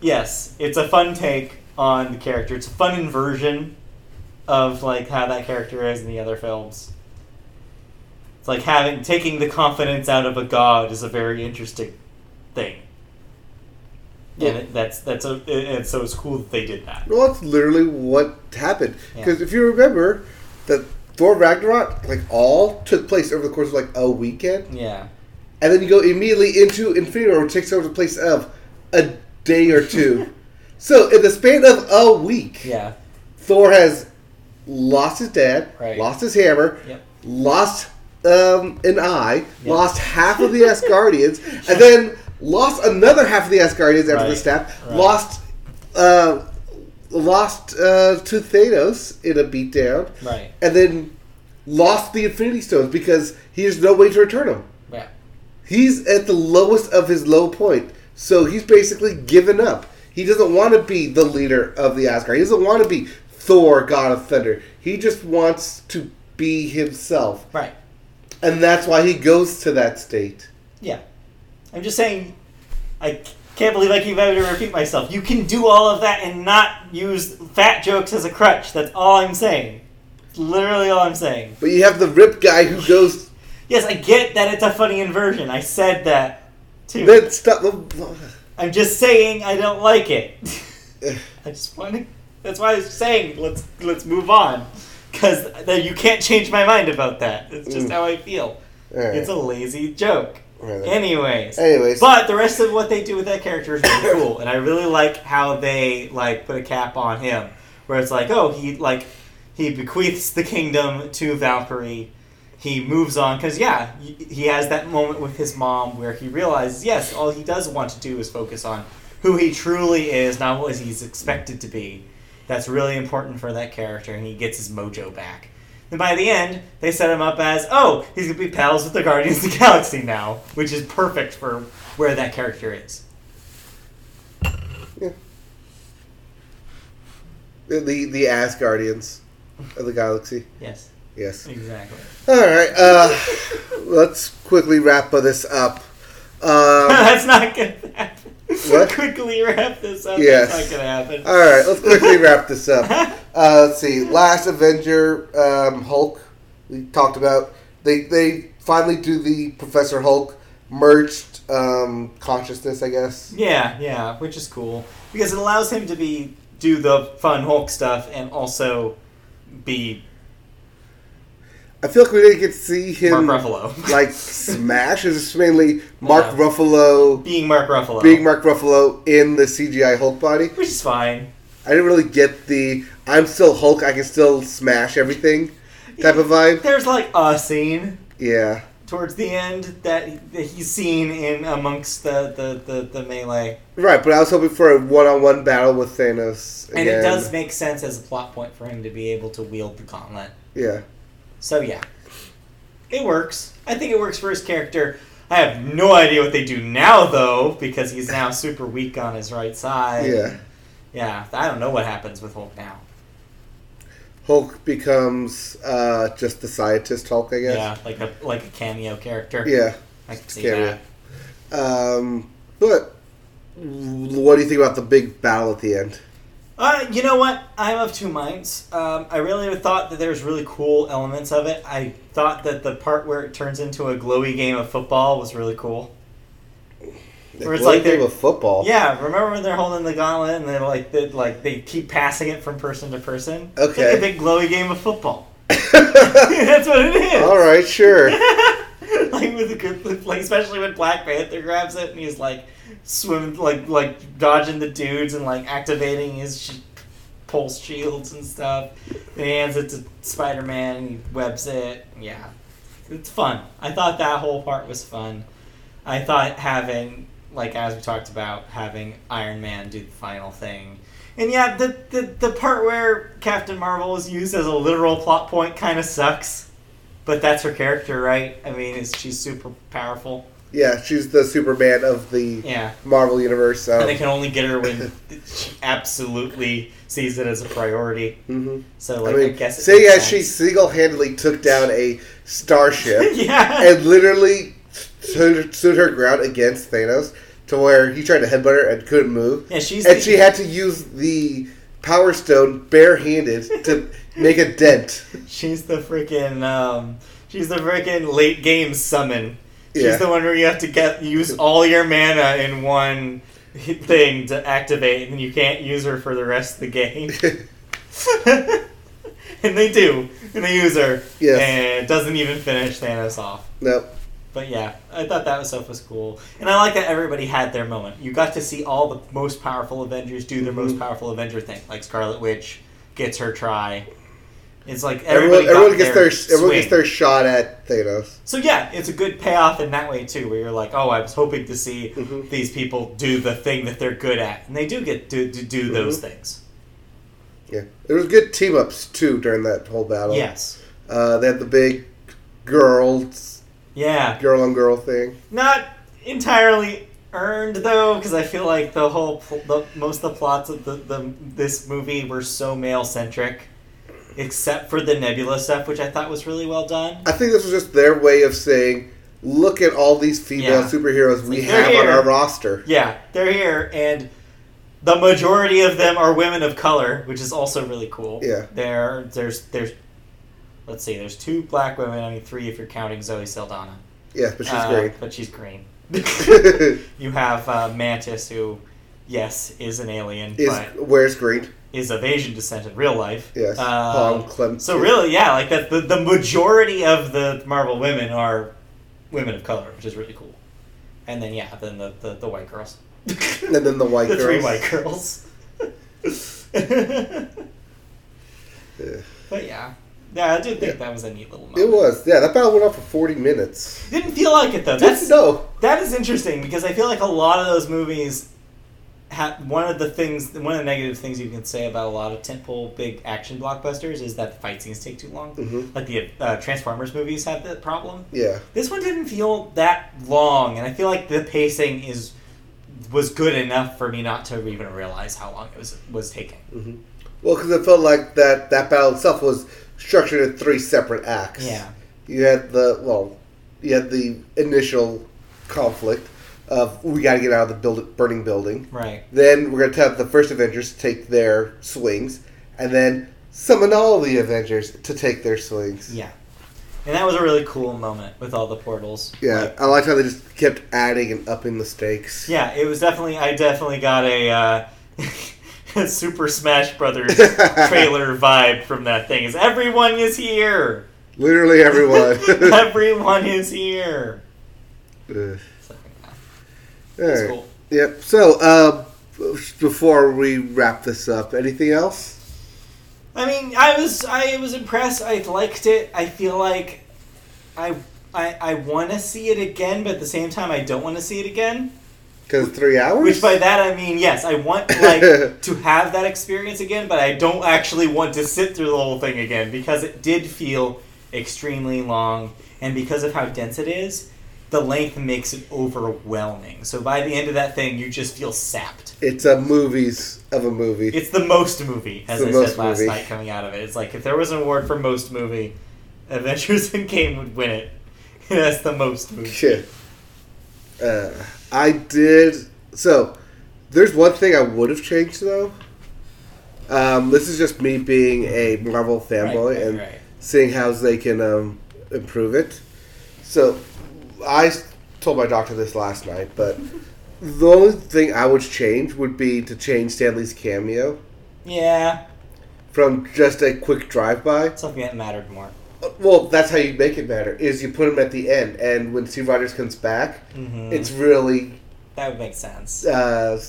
yes, it's a fun take on the character. It's a fun inversion of like how that character is in the other films. It's like having taking the confidence out of a god is a very interesting thing. Yeah. And it, that's that's a and so it's cool that they did that. Well, that's literally what happened. Yeah. Because if you remember, that Thor Ragnarok, like, all took place over the course of, like, a weekend. Yeah. And then you go immediately into Infinity War, which takes over the place of a day or two. so, in the span of a week, Yeah. Thor has lost his dad, Right. lost his hammer, Yep. lost um, an eye, Yep. lost half of the Asgardians, and then lost another half of the Asgardians after the Right. snap, Right. lost uh, lost uh, to Thanos in a beatdown, Right. and then lost the Infinity Stones because he has no way to return them. He's at the lowest of his low point, so he's basically given up. He doesn't want to be the leader of the Asgard. He doesn't want to be Thor, God of Thunder. He just wants to be himself, Right. and that's why he goes to that state. Yeah. I'm just saying, I can't believe I keep having to repeat myself. You can do all of that and not use fat jokes as a crutch. That's all I'm saying. It's literally all I'm saying. But you have the Rip guy who goes. Yes, I get that it's a funny inversion. I said that too. Then stop. I'm just saying I don't like it. I just want to. That's why I was saying let's let's move on, because you can't change my mind about that. It's just Mm. how I feel. Alright. It's a lazy joke. Alright. Anyways. Anyways, But the rest of what they do with that character is really cool, and I really like how they like put a cap on him, where it's like, oh, he like he bequeaths the kingdom to Valkyrie. He moves on because yeah, he has that moment with his mom where he realizes yes, all he does want to do is focus on who he truly is, not what he's expected to be. That's really important for that character, and he gets his mojo back. And by the end, they set him up as, oh, he's gonna be pals with the Guardians of the Galaxy now, which is perfect for where that character is. the the, the Asgardians of the galaxy. Yes, Yes. exactly. All right. Uh, let's quickly wrap this up. Um, That's not gonna happen. What? Quickly wrap this up. Yes. That's not gonna happen. all right. Let's quickly wrap this up. Uh, let's see. Last Avenger, um, Hulk. We talked about. They they finally do the Professor Hulk merged um, consciousness, I guess. Yeah, yeah, which is cool because it allows him to be do the fun Hulk stuff and also be I feel like we didn't get to see him Mark Ruffalo. like smash. It's just mainly Mark Yeah. Ruffalo being Mark Ruffalo. being Mark Ruffalo in the CGI Hulk body. which is fine. I didn't really get the I'm still Hulk, I can still smash everything type of vibe. There's like a scene Yeah. towards the end that, that he's seen in amongst the, the, the, the melee. Right, but I was hoping for a one on one battle with Thanos. And it does make sense as a plot point for him to be able to wield the gauntlet. Yeah. So yeah, it works. I think it works for his character. I have no idea what they do now though, because he's now super weak on his right side. Yeah. Yeah, I don't know what happens with Hulk now. Hulk becomes uh, just the scientist Hulk, I guess. Yeah, like a like a cameo character. Yeah. I can see cameo. that. Um, but what do you think about the big battle at the end? Uh, you know what? I'm of two minds. Um, I really thought that there's really cool elements of it. I thought that the part where it turns into a glowy game of football was really cool. Where it's like do you think they're- of football. Yeah, remember when they're holding the gauntlet and they're like they like they keep passing it from person to person? It's Okay. like a big glowy game of football. That's what it is. All right, sure. like with the good, like especially when Black Panther grabs it and he's like swimming, like like dodging the dudes and like activating his sh- pulse shields and stuff. Then he hands it to Spider Man and he webs it. Yeah, it's fun. I thought that whole part was fun. I thought having like as we talked about having Iron Man do the final thing. And yeah, the, the, the part where Captain Marvel is used as a literal plot point kind of sucks. But that's her character, right? I mean, she's super powerful. Yeah, she's the Superman of the Yeah. Marvel universe. So. And they can only get her when she absolutely sees it as a priority. hmm So, I like, I, mean, guess it saying makes as she single-handedly took down a starship yeah. and literally stood, stood her ground against Thanos to where he tried to headbutt her and couldn't move, yeah, she's. and the- she had to use the Power Stone barehanded to make a dent. She's the freaking. Um, she's the freaking late game summon. She's Yeah. the one where you have to get use all your mana in one thing to activate, and you can't use her for the rest of the game. and they do, and they use her, Yes. and it doesn't even finish Thanos off. Nope. But yeah, I thought that was stuff was cool, and I like that everybody had their moment. You got to see all the most powerful Avengers do their most Mhm. powerful Avenger thing, like Scarlet Witch gets her try. It's like everyone, everybody got everyone gets their, everyone gets their shot at Thanos. So yeah, it's a good payoff in that way too, where you're like, oh, I was hoping to see Mhm. these people do the thing that they're good at, and they do get to, to do those Mhm. things. Yeah, there was good team ups too during that whole battle. Yes. uh, they had the big girls, Yeah. girl on girl thing. Not entirely earned though, because I feel like the whole the most of the plots of the, the this movie were so male centric, except for the Nebula stuff, which I thought was really well done. I think this was just their way of saying, "Look at all these female Yeah. superheroes we Like, have on our roster." Yeah, they're here, and the majority of them are women of color, which is also really cool. Yeah. There, there's, there's, let's see, there's two black women. I mean, three if you're counting Zoe Saldana. Yeah, but she's Uh, great. But she's green. you have uh, Mantis, who, yes, is an alien, Is but wears green? Is of Asian descent in real life. Yes, um, Palm Clem. so really, yeah, like that. The, the majority of the Marvel women are women of color, which is really cool. And then yeah, then the the, the white girls. and then the white the girls. three white girls. Yeah. But yeah, yeah, I do think Yeah. that was a neat little moment. It was. Yeah, that battle went on for forty minutes. Didn't feel like it though. That's no. that is interesting because I feel like a lot of those movies. Have one of the things, one of the negative things you can say about a lot of tentpole big action blockbusters is that the fight scenes take too long. hmm Like the uh, Transformers movies have that problem. Yeah. This one didn't feel that long, and I feel like the pacing is was good enough for me not to even realize how long it was was taking. hmm Well, because it felt like that that battle itself was structured in three separate acts. Yeah. You had the well, you had the initial conflict of we got to get out of the build, burning building. Right. Then we're going to have the first Avengers take their swings, and then summon all the Avengers to take their swings. Yeah. And that was a really cool moment with all the portals. Yeah, Like, I liked how they just kept adding and upping the stakes. yeah, it was definitely. I definitely got a, uh, a Super Smash Brothers trailer vibe from that thing. Is everyone is here? Literally everyone. everyone is here. Ugh. Yeah, right. cool. Yep. So, uh, before we wrap this up, anything else? I mean, I was I was impressed. I liked it. I feel like I I, I want to see it again, but at the same time, I don't want to see it again. Because three hours. Which by that I mean yes, I want like to have that experience again, but I don't actually want to sit through the whole thing again because it did feel extremely long, and because of how dense it is, the length makes it overwhelming. So by the end of that thing, you just feel sapped. it's a movies of a movie. It's the most movie, as The I most said last movie. night coming out of it. It's like if there was an award for most movie, Adventures in Game would win it. That's the most movie. Shit. Uh, I did. So, there's one thing I would have changed though. Um, this is just me being a Marvel fanboy Right, right, and right. seeing how they can um, improve it. So, I told my doctor this last night, but the only thing I would change would be to change Stan Lee's cameo Yeah, from just a quick drive-by. something that mattered more. Well, that's how you make it matter. Is you put him at the end, and when Steve Rogers comes back, hmm it's really that would make sense. uh,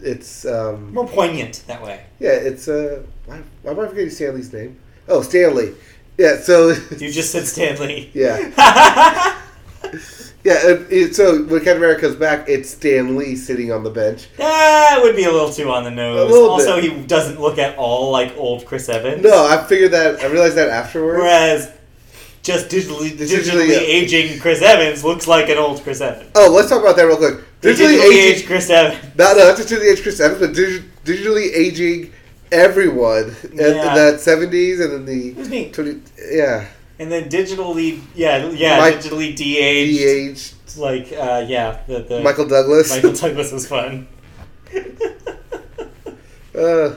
it's um, More poignant that way. yeah, it's uh, why, why am I forgetting Stan Lee's name? Oh, Stan Lee. Yeah, so You just said Stan Lee. yeah, yeah. It, it, so when Captain America comes back, it's Stan Lee sitting on the bench. would be a little too on the nose. Also, bit. he doesn't look at all like old Chris Evans. No, I figured that. I realized that afterwards. Whereas, just digitally, uh, digitally, Digitally, yeah. aging Chris Evans looks like an old Chris Evans. Oh, let's talk about that real quick. Digitally, Digitally aged aging. Chris Evans. No, no, that's digitally aged Chris Evans, but digi- digitally aging everyone in, in Yeah. that seventies and in the It was neat. 20, yeah, And then digitally, yeah, yeah, Mike- digitally de-aged. de-aged Like, uh, yeah, the, the Michael Douglas. Michael Douglas was fun. Uh,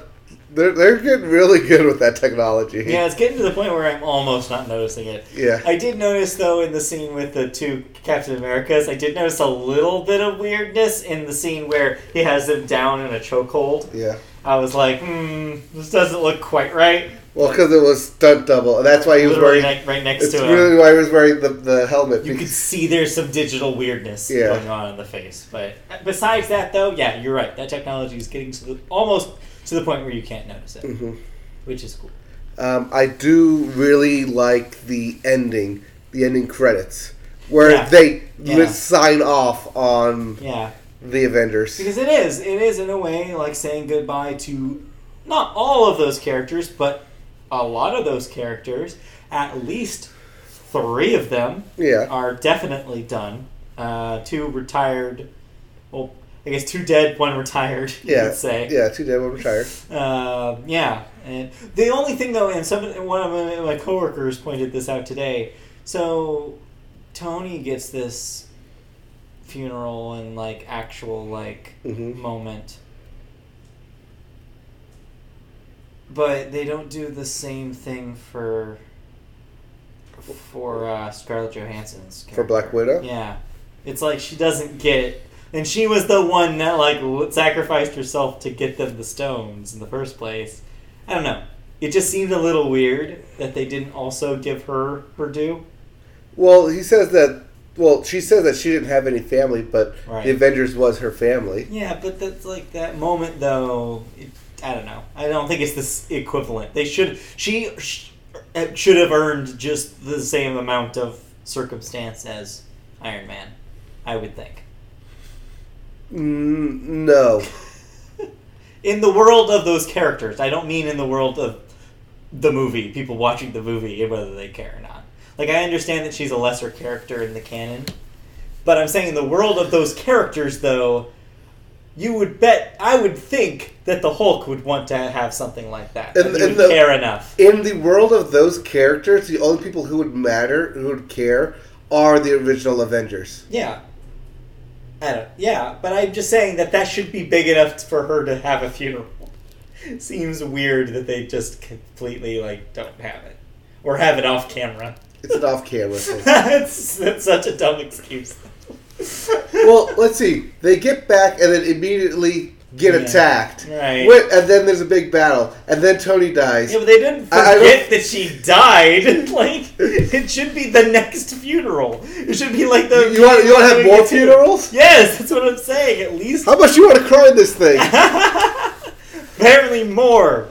they're they're getting really good with that technology. yeah, it's getting to the point where I'm almost not noticing it. Yeah. I did notice though in the scene with the two Captain Americas, I did notice a little bit of weirdness in the scene where he has them down in a chokehold. Yeah. I was like, hmm, this doesn't look quite right. Well, because it was stunt double, that's why he was Literally wearing. right, right next It's to him. really why he was wearing the, the helmet. You could see there's some digital weirdness Yeah. going on in the face. But besides that, though, yeah, you're right. That technology is getting to the, almost to the point where you can't notice it, Mhm. which is cool. Um, I do really like the ending, the ending credits, where Yeah. they Yeah. sign off on Yeah, the Avengers. because it is. It is in a way like saying goodbye to not all of those characters, but a lot of those characters. At least three of them Yeah. are definitely done. Uh, two retired. Well, I guess two dead, one retired. Yeah. could say. Yeah, two dead, one retired. Uh, yeah, and the only thing though, and some one of my, my coworkers pointed this out today. So Tony gets this funeral and like actual like Mhm. moment, but they don't do the same thing for for uh, Scarlett Johansson's character. For Black. Widow? Yeah, it's like she doesn't get. And she was the one that like sacrificed herself to get them the stones in the first place. I don't know. It just seemed a little weird that they didn't also give her her due. Well, he says that. Well, she says that she didn't have any family, but Right. the Avengers was her family. Yeah, but that's like that moment though. It, I don't know. I don't think it's this equivalent. They should. She sh- should have earned just the same amount of circumstance as Iron Man. I would think. Mm, no. in the world of those characters. I don't mean in the world of the movie, people watching the movie, whether they care or not. Like, I understand that she's a lesser character in the canon, but I'm saying in the world of those characters, though, you would bet, I would think that the Hulk would want to have something like that. And- and the- care enough. In the world of those characters, the only people who would matter, who would care, are the original Avengers. Yeah. I don't, yeah, but I'm just saying that that should be big enough for her to have a funeral. Seems weird that they just completely like don't have it or have it off camera. It's an off-camera thing. that's, that's such a dumb excuse. Well, let's see. They get back and then immediately get Yeah. attacked. Right. Wait, and then there's a big battle, and then Tony dies. Yeah, but they didn't forget that she died. like, it should be the next funeral. It should be like the. you want you want to have more funerals? Yes, that's what I'm saying. At least. How much you want to cry in this thing? Apparently more.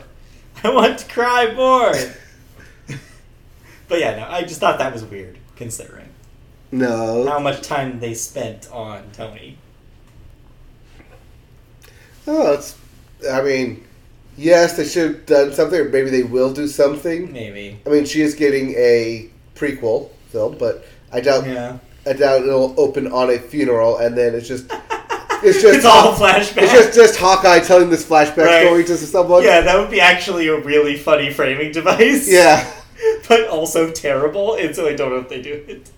I want to cry more. but yeah, no, I just thought that was weird, considering No. how much time they spent on Tony. Oh, it's. I mean, yes, they should have done something, or maybe they will do something. Maybe. I mean, she is getting a prequel film, but I doubt. Yeah. I doubt it'll open on a funeral, and then it's just. It's just. It's all flashback. It's just just Hawkeye telling this flashback Right. story to someone. yeah, that would be actually a really funny framing device. Yeah. but also terrible, and so I don't know if they do it.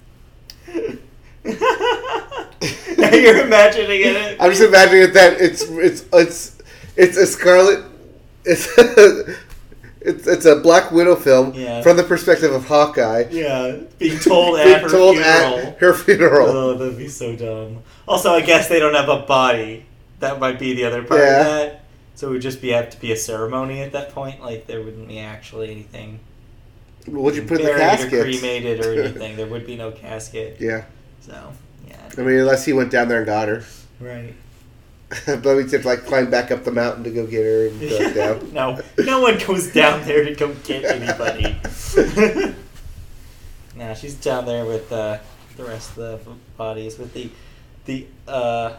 Now you're imagining it. I'm just imagining that it's it's it's it's a Scarlet. It's it's it's a Black Widow film Yeah. from the perspective of Hawkeye. Yeah, being told being at her told funeral. at her funeral. Oh, that'd be so dumb. Also, I guess they don't have a body. That might be the other part Yeah. of that. So it would just be have to be a ceremony at that point. Like there wouldn't be actually anything What'd you put in the buried or casket? cremated or anything. there would be no casket. Yeah, So yeah, I mean, unless he went down there and got her. right. but have to like climb back up the mountain to go get her and go down. no, no one goes down there to go get anybody. now she's down there with uh, the rest of the bodies with the the uh,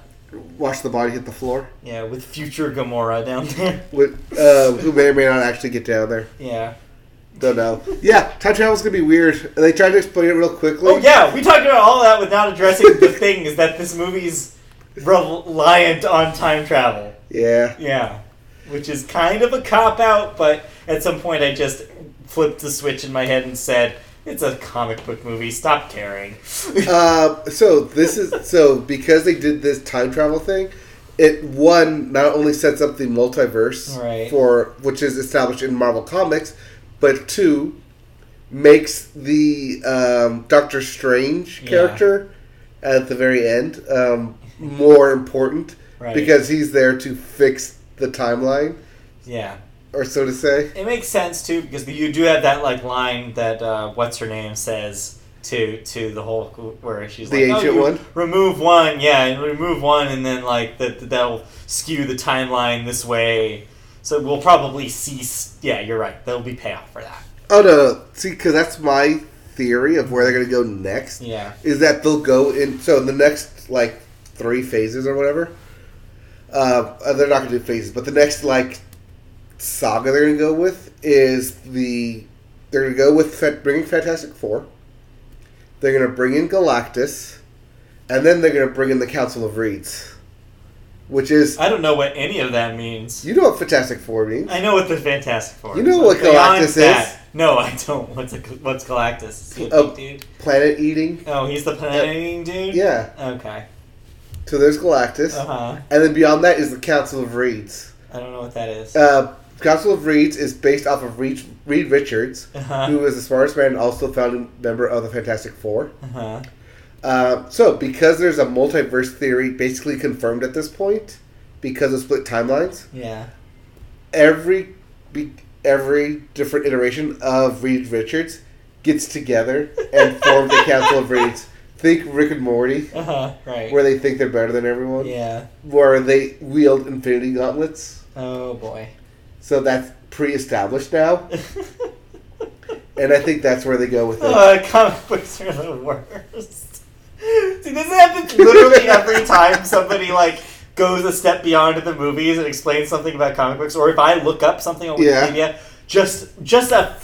Watch the body hit the floor. yeah with future Gamora down there. With, uh, who may or may not actually get down there. Yeah. Don't know. Yeah, time travel's gonna be weird. They tried to explain it real quickly. Oh yeah, we talked about all that without addressing the things that this movie's reliant on time travel. Yeah. Yeah, which is kind of a cop out, but at some point I just flipped the switch in my head and said, "It's a comic book movie. Stop caring." Uh, so this is so because they did this time travel thing. It one not only sets up the multiverse Right. for which is established in Marvel Comics, but two makes the um, Doctor Strange Yeah. character at the very end um, more important Right. because he's there to fix the timeline, yeah, or so to say. it makes sense too because you do have that like line that uh, what's her name says to to the Hulk where she's The like, ancient oh, one? remove one, yeah, and remove one, and then like that that'll skew the timeline this way. So we'll probably see. Yeah, you're right. There'll be payoff for that. Oh no, no. see, because that's my theory of where they're going to go next. Yeah. is that they'll go in. So in the next like three phases or whatever, uh, uh, they're not going to do phases, but the next like saga they're going to go with is the they're going to go with bringing Fantastic Four. They're going to bring in Galactus, and then they're going to bring in the Council of Reeds, which is I don't know what any of that means. you know what Fantastic Four means. I know what the Fantastic Four. You know what Galactus that- is? No, I don't. What's a, what's Galactus? Is he a Oh. dude? Planet eating. Oh, he's the planet eating dude. Yeah. Okay. So there's Galactus, Uh huh. and then beyond that is the Council of Reeds. I don't know what that is. Uh, Council of Reeds is based off of Reed, Reed Richards, Uh-huh. who is the smartest man and also founding member of the Fantastic Four. Uh huh. Uh, so, because there's a multiverse theory basically confirmed at this point, because of split timelines, Yeah. every be, every different iteration of Reed Richards gets together and form the Council of Reeds. Think Rick and Morty, Uh huh. Right. where they think they're better than everyone, yeah. where they wield Infinity Gauntlets. Oh boy. So that's pre-established now. And I think that's where they go with it. Uh, comic books are the worst. See, this happens literally every time somebody like goes a step beyond the movies and explains something about comic books, or if I look up something on Yeah. Wikipedia, just just a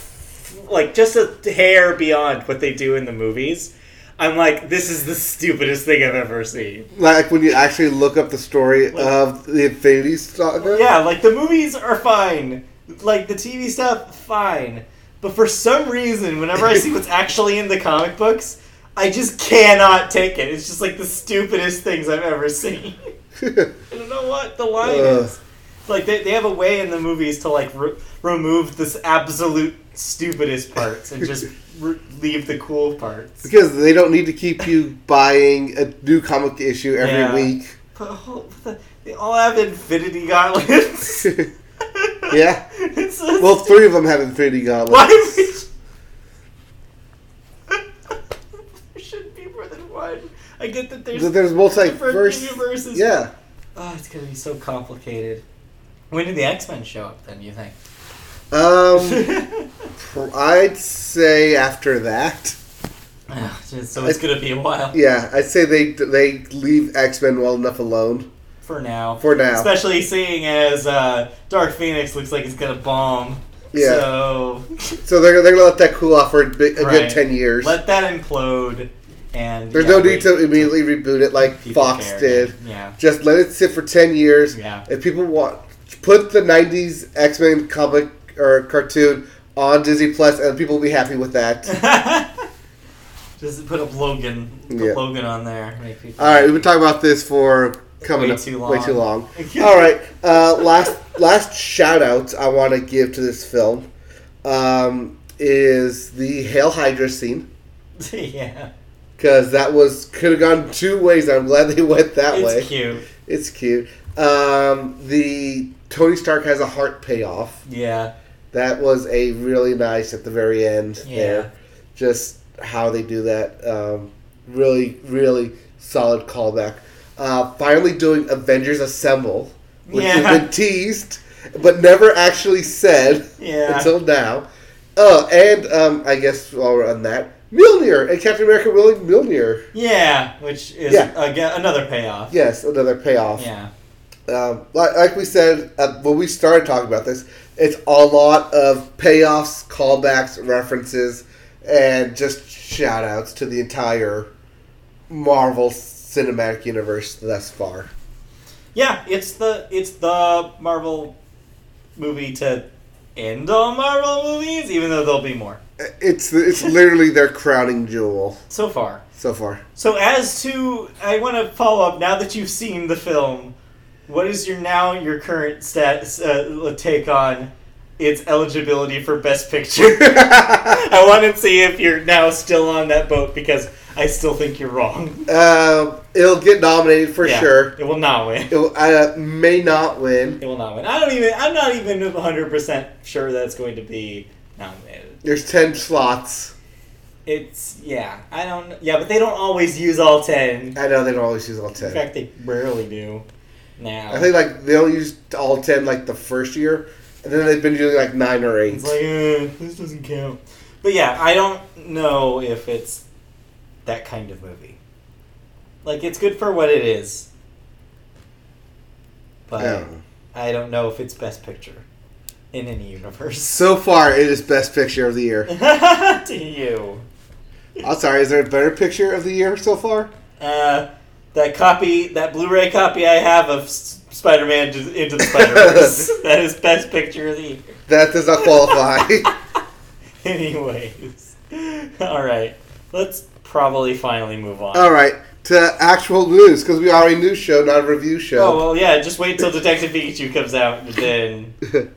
like just a hair beyond what they do in the movies. I'm like, this is the stupidest thing I've ever seen. Like when you actually look up the story Like- of the Infinity Saga. Yeah, like the movies are fine. Like the TV stuff, fine. But for some reason, whenever I see what's actually in the comic books, I just cannot take it. It's just like the stupidest things I've ever seen. I don't know what the line Ugh. is. like they, they have a way in the movies to like re- remove this absolute stupidest parts and just re- leave the cool parts. Because they don't need to keep you buying a new comic issue every Yeah. week. But they all have Infinity Gauntlets. Yeah. So Well, three of them have Infinity Gauntlets. Why? there should be more than one. I get that there's There's different multiverse. universes. Yeah. Oh, it's gonna be so complicated. When did the X Men show up? Then you think? Um, pr- I'd say after that. Ah, so it's gonna be a while Yeah, I'd say they they leave X Men well enough alone for now. for now. Especially seeing as uh, Dark Phoenix looks like it's gonna bomb. Yeah. So So they're, they're gonna let that cool off for a, bit- a Right. good ten years. let that implode. And There's yeah, no need to immediately reboot it like Fox care did. Yeah. Just let it sit for ten years. Yeah. If people want, put the '90s X Men comic or cartoon on Disney Plus, and people will be happy with that. Just put up Logan. Put Yeah. Logan on there. All right, we've been talking about this for coming Way up too way too long. All right, uh, last last shout out I want to give to this film um, is the Hail Hydra scene yeah. Because that was could have gone two ways. I'm glad they went that it's way. cute. It's cute. Um, the Tony Stark has a heart payoff. Yeah. That was a really nice at the very end Yeah. there. Just how they do that. Um, really, really solid callback. Uh, finally doing Avengers Assemble, which Yeah. has been teased, but never actually said Yeah. until now. Oh, and um, I guess while we're on that, Mjolnir and Captain America willing Mjolnir. Yeah, which is Yeah. again another payoff. Yes, another payoff. Yeah. um, like, like we said uh, when we started talking about this, it's a lot of payoffs, callbacks, references, and just shout outs to the entire Marvel Cinematic Universe thus far. Yeah, it's the it's the Marvel movie to end all Marvel movies, even though there'll be more. It's it's literally their crowning jewel So far. so far. So as to I want to follow up now that you've seen the film, what is your now your current stats uh, take on its eligibility for best picture? I want to see if you're now still on that boat because I still think you're wrong. Um, it'll get nominated for Yeah, sure. It will not win. It will, uh, may not win. It will not win. I don't even. I'm not even 100 percent sure that it's going to be nominated. There's ten slots. It's yeah. I don't. Yeah, but they don't always use all ten. I know they don't always use all ten. In fact, they rarely do. Now I think like they only use all ten like the first year, and then they've been doing like nine or eight. it's like uh, this doesn't count. But yeah, I don't know if it's that kind of movie. Like it's good for what it is, but Yeah. I don't know if it's best picture in any universe. So far, it is best picture of the year. to you. I'm sorry, is there a better picture of the year so far? Uh, that copy, that Blu-ray copy I have of S- Spider-Man Into the Spider-Verse. that is best picture of the year. That does not qualify. Anyways, all right, let's probably finally move on. All right, to actual news because we are a news show, not a review show. Oh well, yeah. Just wait till Detective Pikachu comes out, and then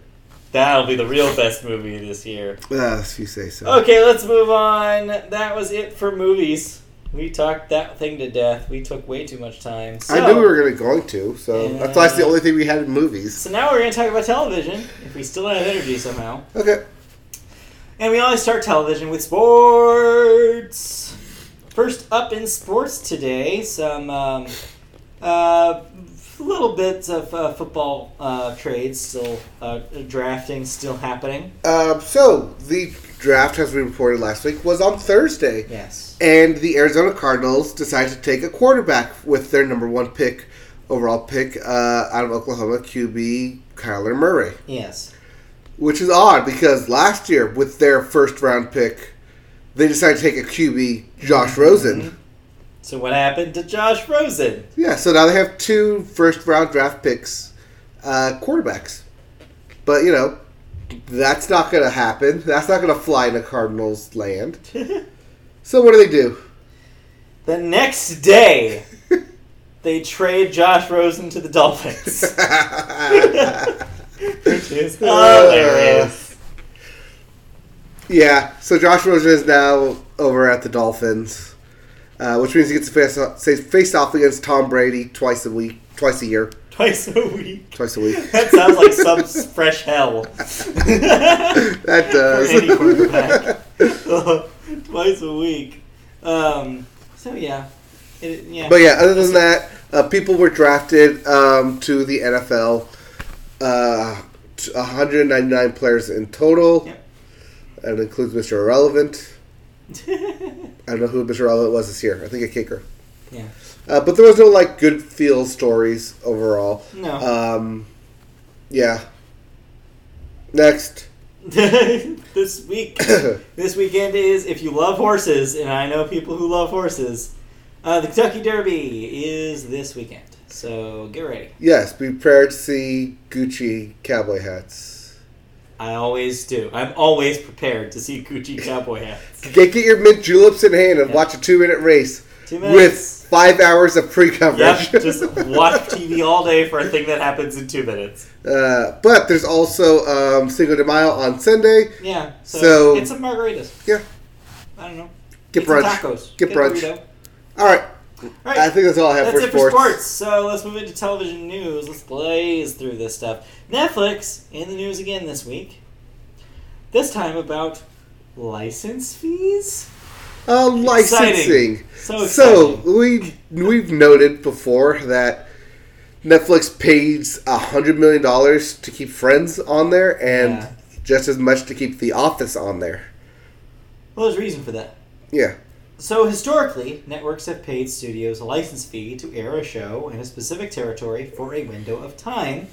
that'll be the real best movie this year. uh, if you say so. Okay, let's move on. That was it for movies. We talked that thing to death. We took way too much time. So, I knew we were gonna going to, so that's why it's the only thing we had in movies. So now we're going to talk about television, if we still have energy somehow. Okay. And we always start television with sports. First up in sports today, some um, uh, little bits of uh, football uh, trades still, uh, drafting still happening. Um, so the draft, as we reported last week, was on Thursday, Yes. and the Arizona Cardinals decided to take a quarterback with their number one pick, overall pick, uh, out of Oklahoma, QB Kyler Murray. Yes. Which is odd because last year, with their first round pick, they decided to take a QB, Josh Rosen. So what happened to Josh Rosen? Yeah, so now they have two first round draft picks, uh, quarterbacks. But, you know, that's not going to happen. That's not going to fly in a Cardinals land. So what do they do? the next day, they trade Josh Rosen to the Dolphins, which is hilarious. yeah, so Josh Rosen is now over at the Dolphins, uh, which means he gets to face off, face off against Tom Brady twice a week, twice a year, Twice a week. twice a week. That sounds like some fresh hell. That does. For any quarterback. Twice a week. Um, so yeah, it, yeah. But yeah, other than that, uh, people were drafted um, to the NFL. Uh, 199 players in total. Yep. That includes Mr. Irrelevant. I don't know who Mr. Irrelevant was this year. I think a kicker. yeah. Uh, but there was no like good feel stories overall. No. Um, yeah. Next. this week, this weekend is if you love horses, and I know people who love horses. Uh, the Kentucky Derby is this weekend, so get ready. Yes, be prepared to see Gucci cowboy hats. I always do. I'm always prepared to see Gucci cowboy hats. Get, get your mint juleps in hand and watch a two minute race Two with five hours of pre coverage. Yep, just watch TV all day for a thing that happens in two minutes. uh, but there's also um, Cinco de Mayo on Sunday. Yeah. So, So- get some margaritas. Yeah. I don't know. Get some brunch. tacos. Get a brunch. burrito. All right. Right. I think that's all I have That's for it for sports. sports. So let's move into television news. Let's blaze through this stuff. Netflix in the news again this week. This time about license fees. Uh, licensing. So So we we've noted before that Netflix pays a hundred million dollars to keep Friends on there, and Yeah. just as much to keep The Office on there. well, there's a reason for that. Yeah, So historically, networks have paid studios a license fee to air a show in a specific territory for a window of time.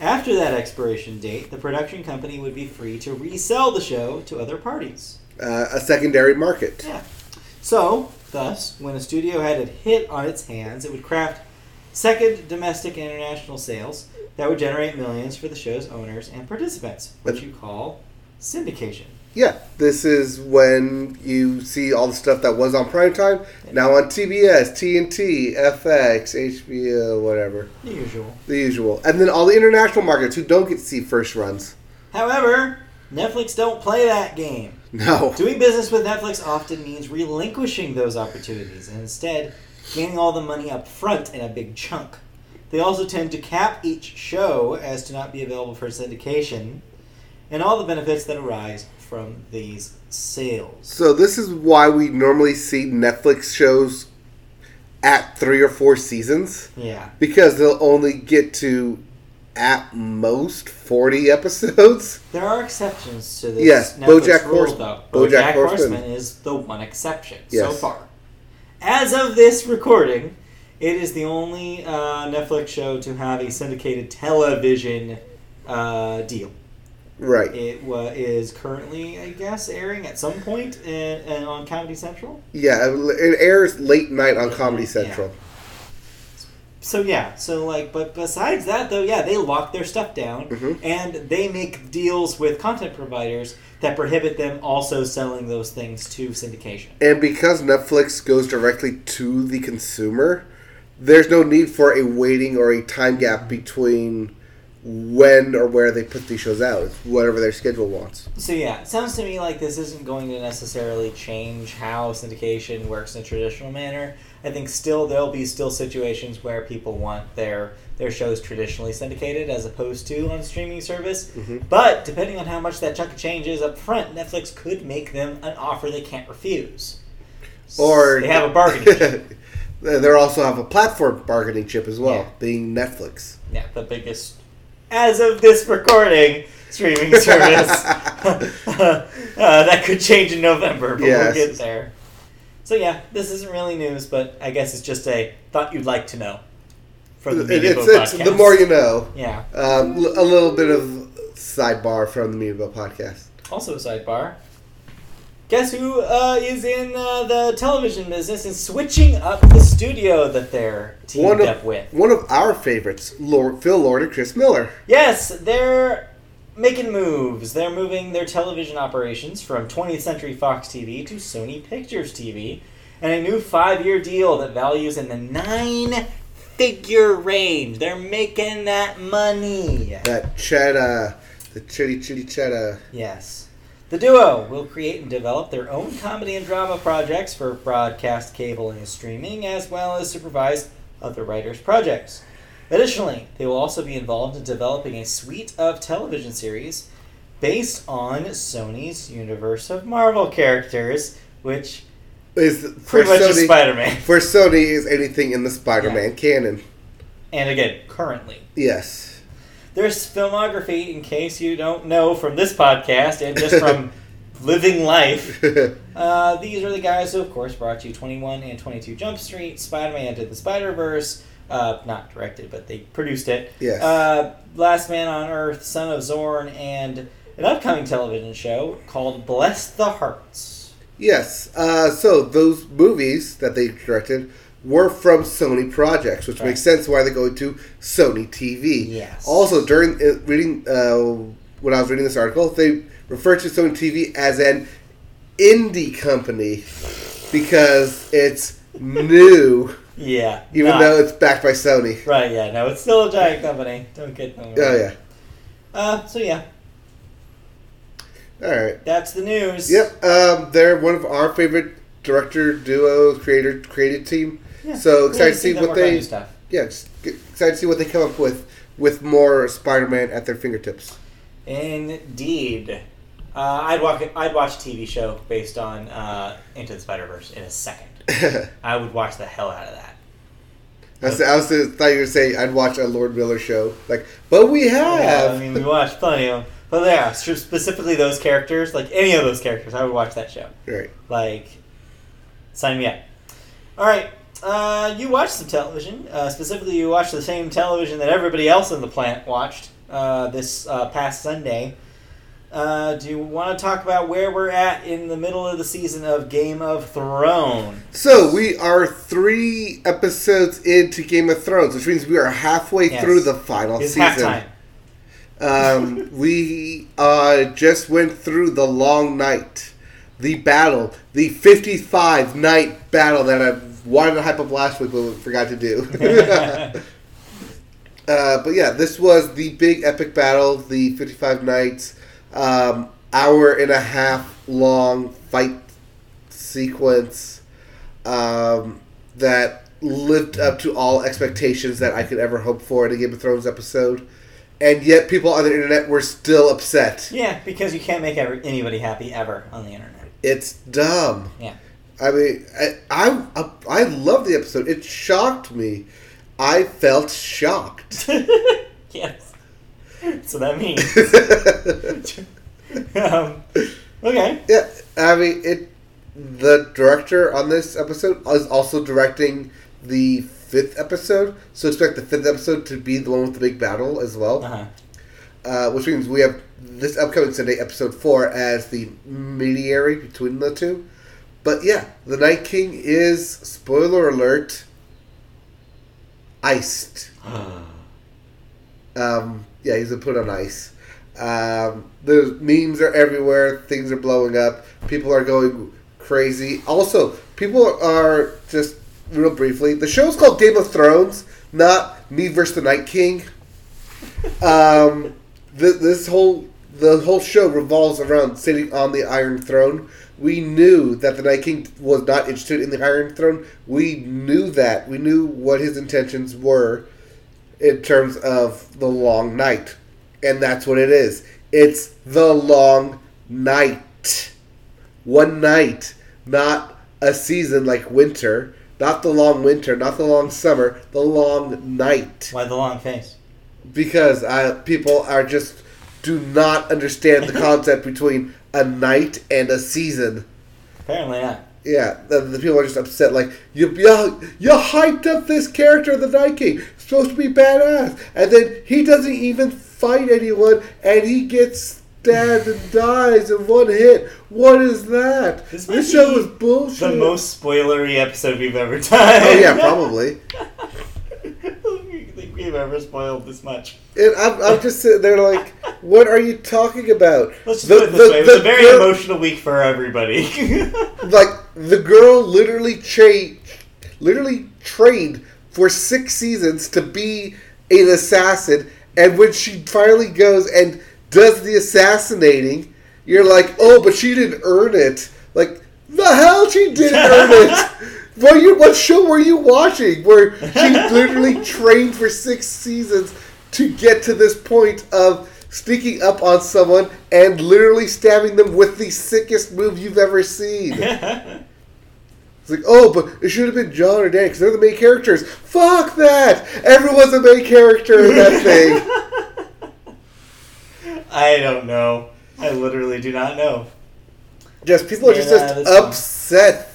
After that expiration date, the production company would be free to resell the show to other parties. uh, a secondary market. Yeah. So, thus, when a studio had a hit on its hands, it would craft second domestic and international sales that would generate millions for the show's owners and participants, which you call syndication. Yeah, this is when you see all the stuff that was on primetime now on TBS, TNT, FX, HBO, whatever, The usual. the usual, and then all the international markets who don't get to see first runs. However, Netflix don't play that game. No. Doing business with Netflix often means relinquishing those opportunities and instead gaining all the money up front in a big chunk. They also tend to cap each show as to not be available for syndication and all the benefits that arise from these sales. So this is why we normally see Netflix shows at three or four seasons Yeah. because they'll only get to at most forty episodes. There are exceptions to this Yes, Netflix BoJack rule, Horse- though. BoJack BoJack Horseman. Horseman is the one exception so far. As of this recording, it is the only uh, Netflix show to have a syndicated television uh, deal. Right. It wa- is currently, I guess, airing at some point in, in, on Comedy Central. Yeah, it airs late night on Comedy Central. Yeah. So yeah, so like, but besides that though, yeah, they lock their stuff down Mhm. and they make deals with content providers that prohibit them also selling those things to syndication. And because Netflix goes directly to the consumer, there's no need for a waiting or a time gap between when or where they put these shows out. It's whatever their schedule wants. So yeah, it sounds to me like this isn't going to necessarily change how syndication works in a traditional manner. I think still there'll be still situations where people want their their shows traditionally syndicated as opposed to on a streaming service. Mhm. But depending on how much that chunk of change is up front, Netflix could make them an offer they can't refuse. Or they have a bargaining chip. they also have a platform bargaining chip as well, Yeah. being Netflix. Yeah, the biggest, as of this recording, streaming service. uh, that could change in November, but Yes. we'll get there. So yeah, this isn't really news, but I guess it's just a thought you'd like to know from the Media it's, it's podcast. the more you know. Yeah. Um, a little bit of sidebar from the Media podcast. Also a sidebar. Guess who uh, is in uh, the television business and switching up the studio that they're teamed One of- up with? One of our favorites, Lord, Phil Lord and Chris Miller. Yes, they're making moves. They're moving their television operations from 20th Century Fox TV to Sony Pictures TV, and a new five-year deal that values in the nine-figure range. They're making that money. That cheddar, the chitty chitty cheddar. Yes. The duo will create and develop their own comedy and drama projects for broadcast, cable, and streaming, as well as supervise other writers' projects. Additionally, they will also be involved in developing a suite of television series based on Sony's universe of Marvel characters, which Is pretty much Sony, Spider Man. for Sony is anything in the Spider-Man canon. And again, currently. Yes. There's filmography, in case you don't know from this podcast and just from living life. Uh, these are the guys who, of course, brought you 21 and 22 Jump Street, Spider Man Into the Spider Verse. Uh, not directed, but they produced it. yes. Uh, Last Man on Earth, Son of Zorn, and an upcoming television show called Bless the Harts. yes. Uh, so those movies that they directed were from Sony projects, which Right. makes sense why they go to Sony TV. Yes. Also, during uh, reading, uh, when I was reading this article, they refer to Sony TV as an indie company because it's new, Yeah. even not- though it's backed by Sony. Right, yeah, no, it's still a giant company. Don't get them. Oh yeah. Uh, so yeah, All right. that's the news. Yep. Um, they're one of our favorite director duo creator creative team. Yeah. So excited to see see what they stuff. yeah excited to see what they come up with with more Spider-Man at their fingertips. Indeed. Uh, I'd watch. I'd watch a TV show based on uh, Into the Spider Verse in a second. I would watch the hell out of that. I was, I was thought you were saying I'd watch a Lord Miller show like, but we Yeah, have. I mean, we watched plenty of them. But yeah, specifically those characters, like any of those characters, I would watch that show. right. Like, sign me up. All right, uh, you watched some television. Uh, specifically, you watched the same television that everybody else in the plant watched uh, this uh, past Sunday. Uh, do you want to talk about where we're at in the middle of the season of Game of Thrones? So we are three episodes into Game of Thrones, which means we are halfway Yes. through the final It's season. Um, we uh, just went through the long night, the battle, the 55 night battle that I wanted to hype up last week but forgot to do. uh, but yeah, this was the big epic battle, the 55 nights, um, hour and a half long fight sequence um, that lived up to all expectations that I could ever hope for in a Game of Thrones episode. And yet, people on the internet were still upset. Yeah, because you can't make ever, anybody happy ever on the internet. It's dumb. Yeah. I mean, I, I I love the episode. It shocked me. I felt shocked. yes. So that means. um, okay. yeah, I mean, it. The director on this episode is also directing the fifth episode, so expect the fifth episode to be the one with the big battle as well. Uh-huh. Uh, which means we have this upcoming Sunday, episode four, as the mediary between the two. But yeah, the Night King is spoiler alert, iced. Um, yeah, he's been put on ice. Um, the memes are everywhere. Things are blowing up. People are going crazy. Also, people are just real briefly. The show's called Game of Thrones, not Me versus the Night King. Um, th- this whole the whole show revolves around sitting on the Iron Throne. We knew that the Night King was not interested in the Iron Throne. We knew that. We knew what his intentions were in terms of the long night. And that's what it is. It's the long night. One night, not a season like winter, not the long winter, not the long summer, the long night. Why the long face? Because uh, people are just do not understand the concept between a night and a season. Apparently not. Yeah, the, the people are just upset. Like you, you, you hyped up this character, the Night King, supposed to be badass, and then he doesn't even fight anyone, and he gets stabbed and dies in one hit. What is that? This This, show is bullshit. The most spoilery episode we've ever done. Oh yeah, probably. I don't think we've ever spoiled this much. And I'm, I'm just sitting there like, What are you talking about? Let's just The- put it this the- way: it was a very girl- emotional week for everybody. Like the girl literally tra- literally trained for six seasons to be an assassin, and when she finally goes and does the assassinating, you're like, oh, but she didn't earn it. Like the hell, she didn't earn it. What you? What show were you watching? Where she literally trained for six seasons to get to this point of sneaking up on someone and literally stabbing them with the sickest move you've ever seen. It's like, oh, but it should have been Jon or Dany because they're the main characters. Fuck that! Everyone's a main character in that thing. I don't know. I literally do not know. Just people are just, Yeah, just upset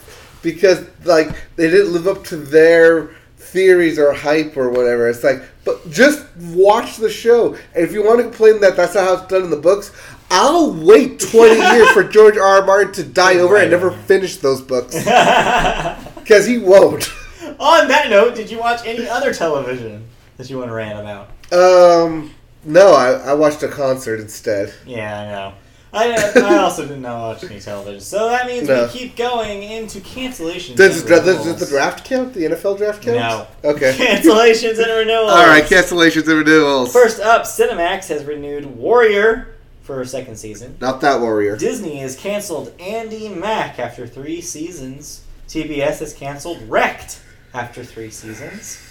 because like they didn't live up to their theories or hype or whatever. It's like, but just watch the show. And if you want to complain that that's not how it's done in the books, I'll wait twenty years for George R. R. Martin to die over and never finish those books because he won't. On that note, did you watch any other television that you want to rant about? Um, no, I, I watched a concert instead. Yeah, I know. I, I also did not watch any television, so that means No. we keep going into cancellations. Does, and does, does the draft count? The NFL draft count? No. Okay. Cancellations and renewals. All right, cancellations and renewals. First up, Cinemax has renewed Warrior for a second season. Not that warrior. Disney has canceled Andi Mack after three seasons. TBS has canceled Wrecked after three seasons.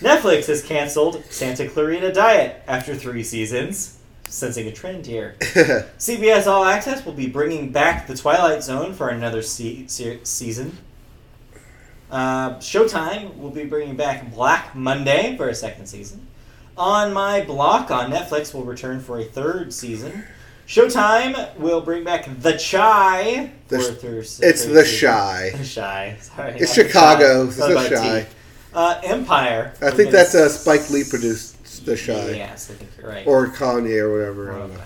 Netflix has canceled Santa Clarita Diet after three seasons. Sensing a trend here. CBS All Access will be bringing back The Twilight Zone for another se- se- season. Uh, Showtime will be bringing back Black Monday for a second season. On My Block on Netflix will return for a third season. Showtime will bring back The Chai The Sh- third, it's third the season. Shy. The Shy. Sorry. It's Chicago. Chi. It's the Shy. Uh, Empire. I think that's a uh, Spike Lee produced The Shy. Yes, I think you're right. Or Kanye or whatever. I Or don't know.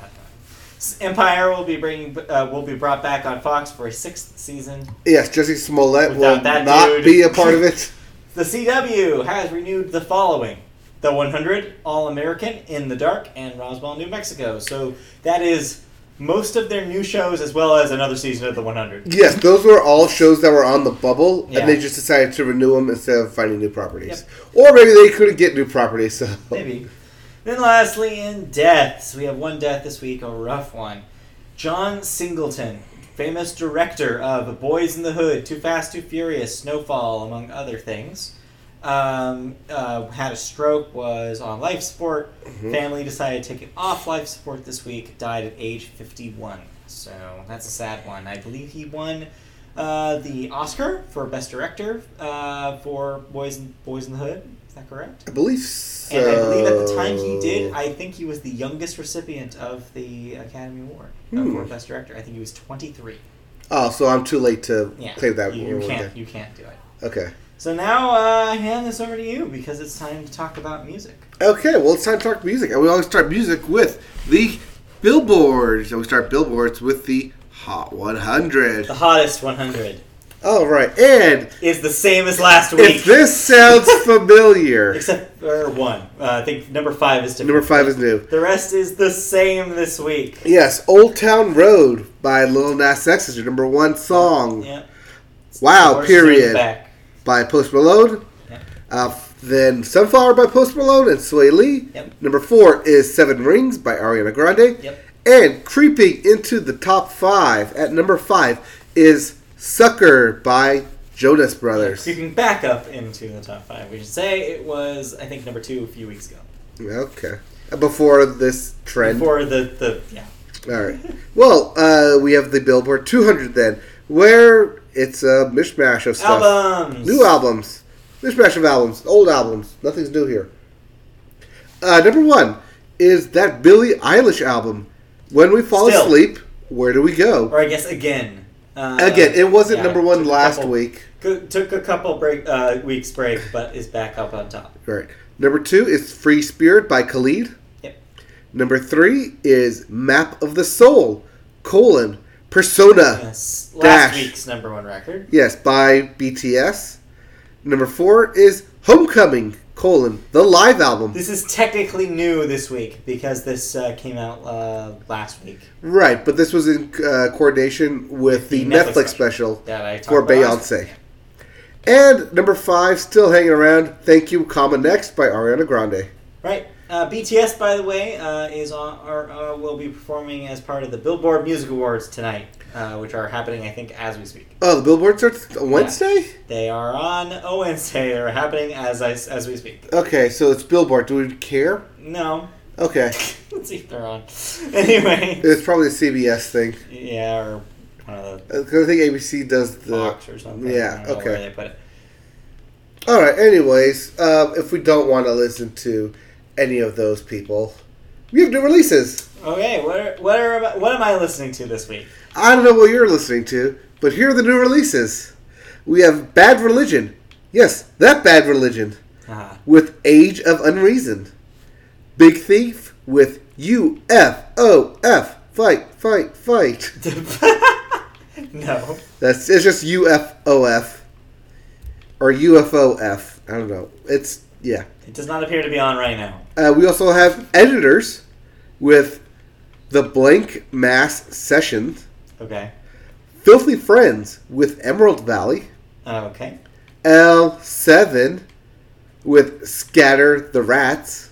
Empire will be bringing uh, will be brought back on Fox for a sixth season. Yes, Jussie Smollett will Without that not dude. be a part of it. The CW has renewed the following: The 100, All American, In the Dark, and Roswell, New Mexico. So that is most of their new shows, as well as another season of the 100. Yes, those were all shows that were on the bubble, Yeah. and they just decided to renew them instead of finding new properties. Or maybe they couldn't get new properties, so. Maybe. Then lastly, in deaths, we have one death this week, a rough one. John Singleton, famous director of Boyz n the Hood, Too Fast, Too Furious, Snowfall, among other things, um, uh, had a stroke, was on life support. Mhm. Family decided to take him off life support this week. Died at age 51. So that's a sad one. I believe he won uh, the Oscar for Best Director uh, for Boys in, Boyz n the Hood. Is that correct? I believe so. And I believe at the time he did, I think he was the youngest recipient of the Academy Award uh, Hmm. for Best Director. I think he was 23. Oh, so I'm too late to Yeah, claim that. you, you can't you can't do it. Okay. So now uh, I hand this over to you because it's time to talk about music. Okay, well, it's time to talk music. And we always start music with the billboards. And we start billboards with the Hot 100. The hottest 100 All right, and is the same as last week. if this sounds familiar, except for one. Uh, I think number five is different. number five is new. The rest is the same this week. Yes, Old Town Road by Lil Nas X is your number one song. Yeah. Wow, period. By Post Malone. Yeah. Uh, then Sunflower by Post Malone and Swae Lee. Yep. Number four is Seven Rings by Ariana Grande. Yep. And creeping into the top five at number five is Sucker by Jonas Brothers. Creeping back up into the top five, we should say it was I think number two a few weeks ago. Okay. Before this trend. Before the the yeah. All right. Well, uh, we have the Billboard 200 then, where it's a mishmash of stuff. Albums. New albums. Mishmash of albums. Old albums. Nothing's new here. Uh, number one is that Billie Eilish album. When we fall Still. asleep, where do we go? Or I guess again. Uh, Again, it wasn't yeah, number one last couple- week. Took a couple break uh, weeks break, but is back up on top. Right. Number two is Free Spirit by Khalid. Yep. Number three is Map of the Soul, colon, Persona. Yes, last Dash. week's number one record. Yes, by BTS. Number four is Homecoming, colon the live album. This is technically new this week because this uh, came out uh, last week. Right, but this was in uh, coordination with the, The Netflix Netflix, special, That I for Beyonce. And number five, still hanging around. Thank you, comma next by Ariana Grande. Right. Uh, BTS, by the way, uh, is on or uh, will be performing as part of the Billboard Music Awards tonight, uh, which are happening, I think, as we speak. Oh, the Billboard starts on Wednesday. They are on Wednesday. They're happening as I, as we speak. Okay, so it's Billboard. Do we care? No. Okay, Let's see if they're on. Anyway. it's probably a CBS thing. Yeah, or one of the Uh, I think ABC does the. Fox or something. yeah, I don't know okay. Where they put it. All right. Anyways, if we don't want to listen to any of those people, we have new releases. Okay, what are, what are what am I listening to this week? I don't know what you're listening to, but here are the new releases. We have Bad Religion. Yes, that Bad Religion Uh-huh. with Age of Unreason. Big Thief with U F O F. Fight, fight, fight. no. That's it's just U F O F or U F O F. I don't know. It's yeah. It does not appear to be on right now. Uh, we also have editors with the Blanck Mass Sessions. Okay. Filthy Friends with Emerald Valley. Okay. L7 with Scatter the Rats.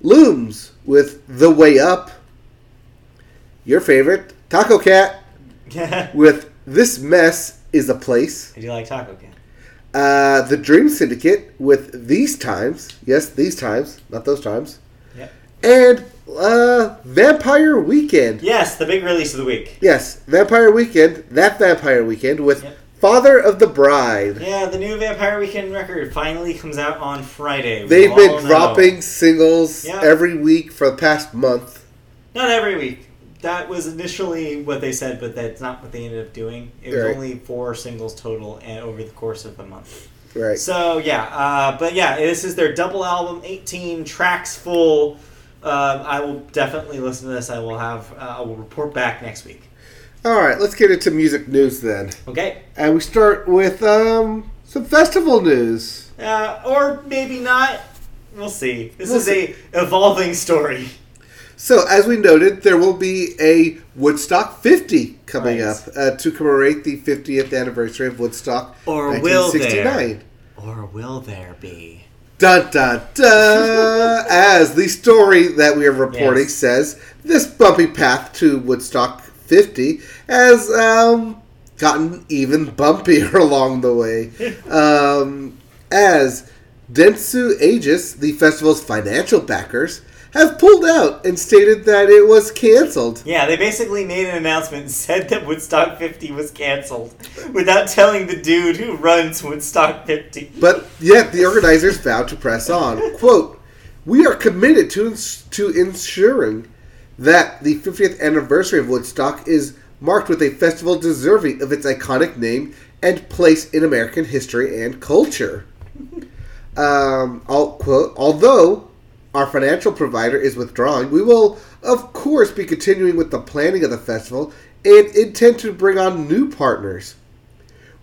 Looms with The Way Up. Your favorite, Tacocat with This Mess is a Place. do you like Tacocat. Uh, the Dream Syndicate with These Times. Yes, These Times, not those times. Yep. And uh, Vampire Weekend. Yes, the big release of the week. Yes, Vampire Weekend. That Vampire Weekend with Yep. Father of the Bride. Yeah, the new Vampire Weekend record finally comes out on Friday. We They've been know. dropping singles Yeah. every week for the past month. Not every week. That was initially what they said, but that's not what they ended up doing. It was Right. only four singles total, and over the course of a month. Right. So yeah, uh, but yeah, this is their double album, eighteen tracks full. Um, I will definitely listen to this. I will have. Uh, I will report back next week. All right, let's get into music news then. Okay. And we start with um, some festival news. Uh, or maybe not. We'll see. This We'll is a evolving story. So, as we noted, there will be a Woodstock 50 coming Right. up uh, to commemorate the 50th anniversary of Woodstock Or will 1969. Or will there be? Dun dun dun! As the story that we are reporting Yes. says, this bumpy path to Woodstock 50 has um, gotten even bumpier along the way. um, as Dentsu Aegis, the festival's financial backers, have pulled out and stated that it was canceled. Yeah, they basically made an announcement and said that Woodstock 50 was canceled without telling the dude who runs Woodstock 50. But yet the organizers vowed to press on. Quote, We are committed to, ins- to ensuring that the 50th anniversary of Woodstock is marked with a festival deserving of its iconic name and place in American history and culture. Um, I'll quote, although our financial provider is withdrawing, we will, of course, be continuing with the planning of the festival and intend to bring on new partners.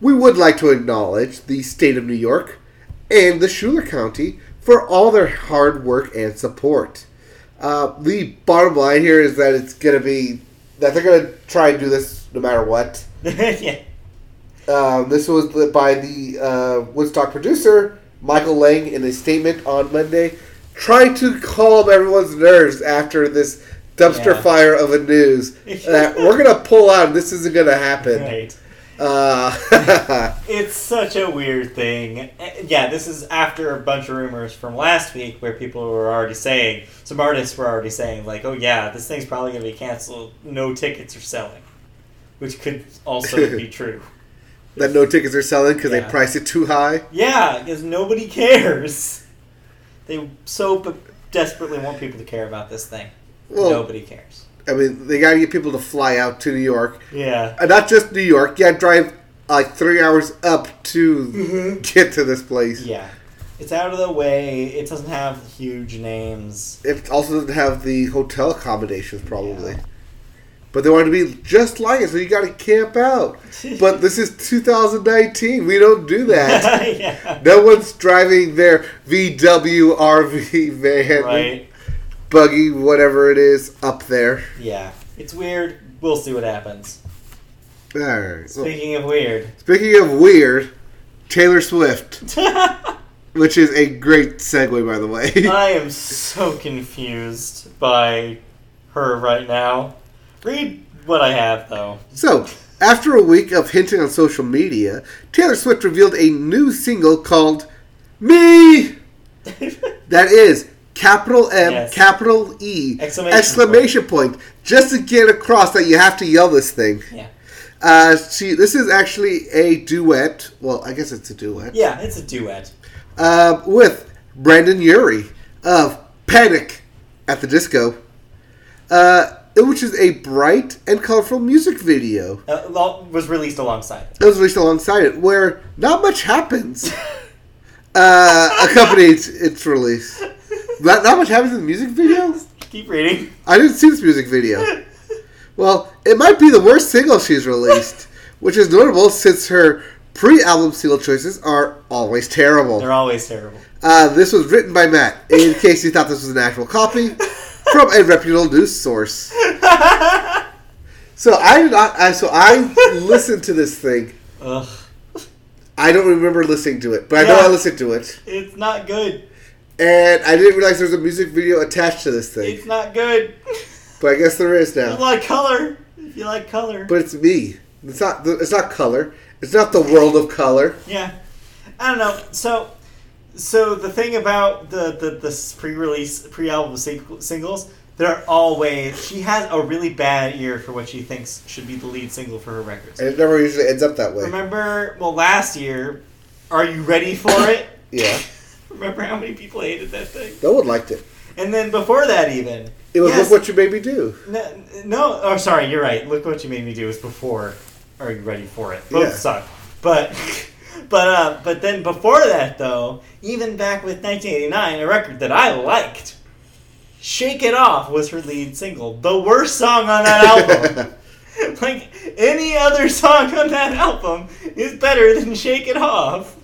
We would like to acknowledge the state of New York and the Schuyler County for all their hard work and support. Uh, the bottom line here is that it's going to be that they're going to try and do this no matter what. yeah. Um, this was by the uh, Woodstock producer Michael Lang in a statement on Monday, trying to calm everyone's nerves after this dumpster Yeah. fire of a news that we're going to pull out. This isn't going to happen. Right. Uh, It's such a weird thing. Eh, Yeah, this is after a bunch of rumors from last week where people were already saying, some artists were already saying, like, oh yeah, this thing's probably going to be canceled. No tickets are selling. Which could also be true. that no tickets are selling because Yeah. they priced it too high. Yeah, because nobody cares. They so desperately want people to care about this thing. Well, Nobody cares. I mean, they got to get people to fly out to New York. Yeah. Uh, not just New York. Yeah, drive like three hours up to Mhm. get to this place. Yeah. It's out of the way. It doesn't have huge names. It also doesn't have the hotel accommodations, probably. Yeah. But they wanted to be just like it, so you got to camp out. But this is 2019. We don't do that. yeah. no one's driving their VW RV van, Right. buggy, whatever it is, up there. Yeah. It's weird. We'll see what happens. All right. Well, Speaking of weird. speaking of weird, Taylor Swift, which is a great segue, by the way. I am so confused by her right now. Read what I have, though. So, after a week of hinting on social media, Taylor Swift revealed a new single called Me! That is capital M, Yes. capital E, Exclamation exclamation point. Just to get across that you have to yell this thing. yeah. Uh, she, this is actually a duet. Well, I guess it's a duet. Yeah, it's a duet. Uh, with Brendon Urie of Panic at the Disco, uh, which is a bright and colorful music video. Uh, was released alongside it. It was released alongside it, where not much happens. uh, accompanied its release. Not, not much happens in the music video. Keep reading. I didn't see this music video. Well, it might be the worst single she's released, which is notable since her pre-album single choices are always terrible. They're always terrible. Uh, this was written by Matt, in case you thought this was an actual copy, from a reputable news source. So I did not. I, so I listened to this thing. Ugh. I don't remember listening to it, but I know Yeah. I listened to it, It's not good. and I didn't realize there was a music video attached to this thing. It's not good. But I guess there is If you now. like color, if you like color. But it's me. It's not. It's not color. It's not the world of color. Yeah, I don't know. So, so the thing about the the, the pre-release pre-album sing- singles, they're always she has a really bad ear for what she thinks should be the lead single for her records. And it never usually ends up that way. Remember, well, last year, "Are You Ready for It"? Yeah. Remember how many people hated that thing? No one liked it. And then before that, even It was Yes. look what you made me do. no, no. Oh, sorry, you're right. Look what you made me do was before. Are you ready for it? Both Yeah. suck. But, but, uh, but then before that, though, even back with 1989, a record that I liked, "Shake It Off" was her lead single, the worst song on that album. like any other song on that album is better than "Shake It Off."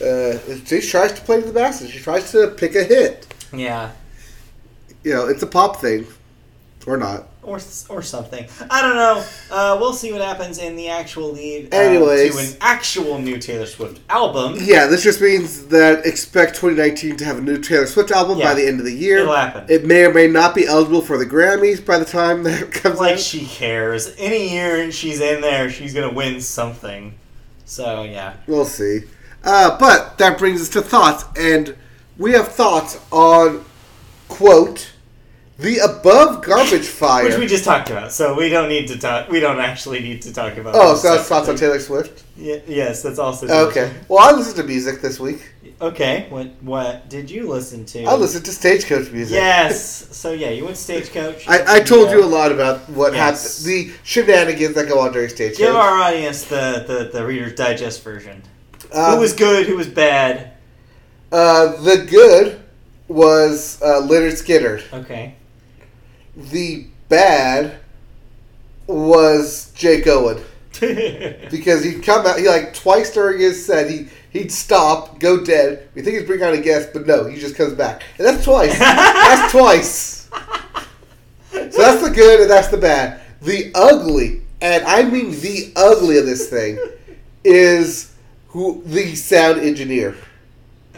Uh, she tries to play to the masses. She tries to pick a hit. Yeah, You know, it's a pop thing, or not. or or something. I don't know. Uh, we'll see what happens in the actual lead uh, Anyways. to an actual new Taylor Swift album. Yeah, this just means that expect 2019 to have a new Taylor Swift album Yeah. by the end of the year. It'll happen. It may or may not be eligible for the Grammys by the time that comes like out. she cares. Any year she's in there, she's gonna win something. So yeah. We'll see. Uh, but that brings us to thoughts, and we have thoughts on quote the above garbage fire. Which we just talked about, so we don't need to talk. We don't actually need to talk about. oh, so that's thoughts on. Taylor Swift. Ye- yes, that's also Okay. Well, I listened to music this week. Okay. What what did you listen to? I listened to Stagecoach music. Yes. So yeah, you went stagecoach. I, I told you a lot about what Yes. happened, the shenanigans that go on during Stagecoach. Give our audience the, the, the Reader's Digest version. Um, who was good? Who was bad? uh, the good was uh, Lynyrd Skynyrd. Okay. The bad was Jake Owen. because he'd come out, he like twice during his set, he he'd stop, go dead. We think he's bringing on a guest, but no, he just comes back, and that's twice. that's twice. So that's the good, and that's the bad. The ugly, and I mean the ugly of this thing, is who the sound engineer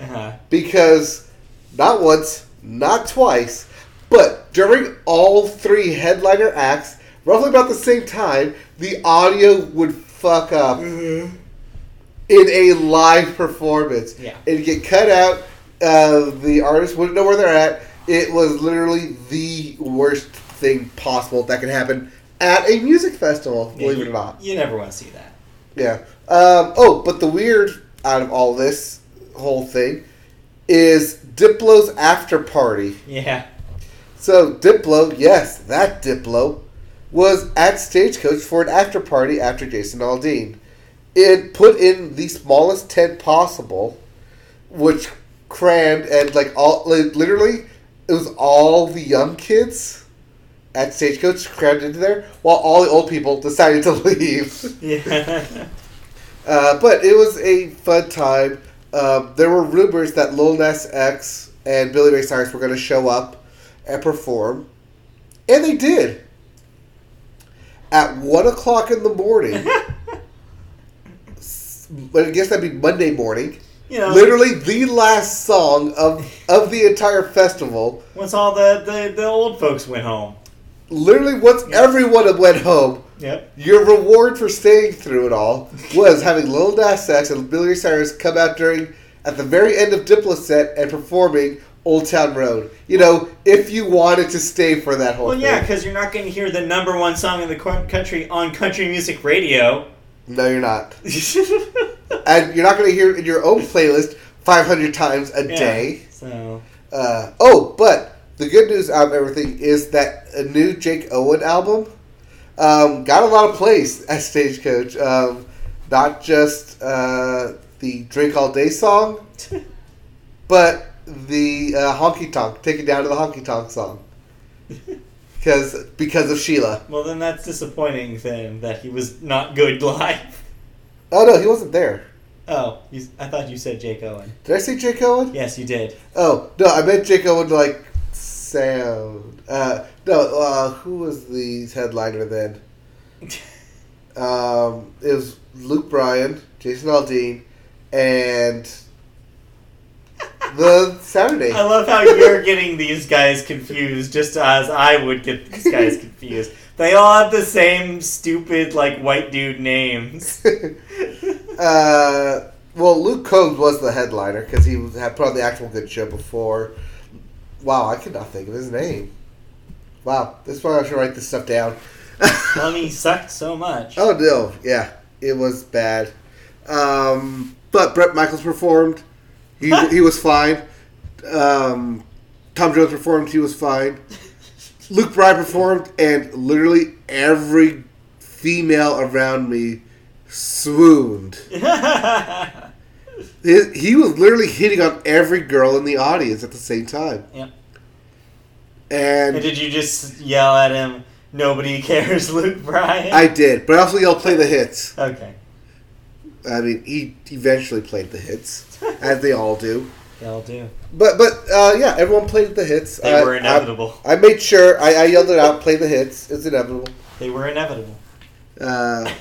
uh-huh. because not once, not twice, but during all three headliner acts, roughly about the same time, the audio would fuck up in a live performance. Yeah. It'd get cut out. Uh, the artist wouldn't know where they're at. It was literally the worst thing possible that could happen at a music festival, believe you, it or not. You never want to see that. Yeah. Um, oh, but the weird out of all this whole thing is Diplo's after party. Yeah. So Diplo, yes, that Diplo, was at Stagecoach for an after party after Jason Aldean. It put in the smallest tent possible, which crammed and like all like, literally it was all the young kids at Stagecoach crammed into there, while all the old people decided to leave. Yeah. Uh, but it was a fun time. Um, there were rumors that Lil Nas X and Billy Ray Cyrus were going to show up and perform, and they did. At one o'clock in the morning, but I guess that'd be Monday morning. you know, Literally the last song of of the entire festival. once all the, the, the old folks went home. Literally, once Yeah. everyone went home, Yep. your reward for staying through it all was having Lil Nas X and Billy Ray Cyrus come out during at the very end of Diplo set and performing Old Town Road. You know, if you wanted to stay for that whole Well, thing. yeah, because you're not going to hear the number one song in the country on country music radio. No, you're not. And you're not going to hear it in your own playlist 500 times a Yeah. day. So, Uh, oh, but the good news out of everything is that a new Jake Owen album um, got a lot of plays at Stagecoach. Um, not just uh, the Drink All Day song, but the uh, Honky Tonk, Take It Down to the Honky Tonk song. Because because of Sheila. well, then that's disappointing then that he was not good live. Oh no, he wasn't there. Oh, you, I thought you said Jake Owen. Did I say Jake Owen? Yes, you did. Oh no, I meant Jake Owen like sound. Uh, no, uh, who was the headliner then? Um, it was Luke Bryan, Jason Aldean, and the Saturday. I love how you're getting these guys confused, just as I would get these guys confused. They all have the same stupid, like, white dude names. uh, well, Luke Combs was the headliner because he had put on the actual good show before. Wow, I could not think of his name. Wow, this is why I should write this stuff down. well, he sucked so much. Oh no, yeah, it was bad. Um, but Bret Michaels performed. He he was fine. Um, Tom Jones performed. He was fine. Luke Bryan performed, and literally every female around me swooned. He, he was literally hitting on every girl in the audience at the same time. Yep. And and did you just yell at him, nobody cares, Luke Bryan? I did, but also y'all play the hits. Okay. I mean, he eventually played the hits, as they all do. They'll do. But but uh, yeah, everyone played the hits. They I- were inevitable. I, I made sure I, I yelled it out. Play the hits. It's inevitable. They were inevitable. Uh,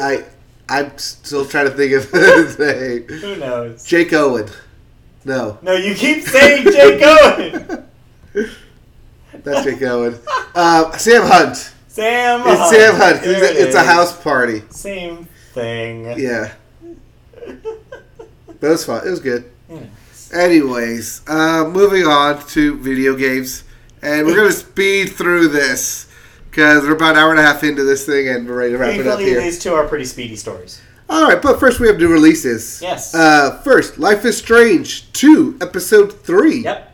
I I'm still trying to think of his name. Who knows? Jake Owen. No, No, you keep saying Jake Owen. that's Jake Owen. Uh, Sam Hunt. Sam. It's Hunt. Sam Hunt. 'cause There It's, it a, it's a house party. Same thing. Yeah, but it was fun. It was good. Yeah. Anyways, uh, moving on to video games, and we're gonna speed through this because we're about an hour and a half into this thing, and we're ready to wrap it up here. these two are pretty speedy stories. All right, but first we have new releases. Yes. Uh, first, Life is Strange two, episode three. Yep.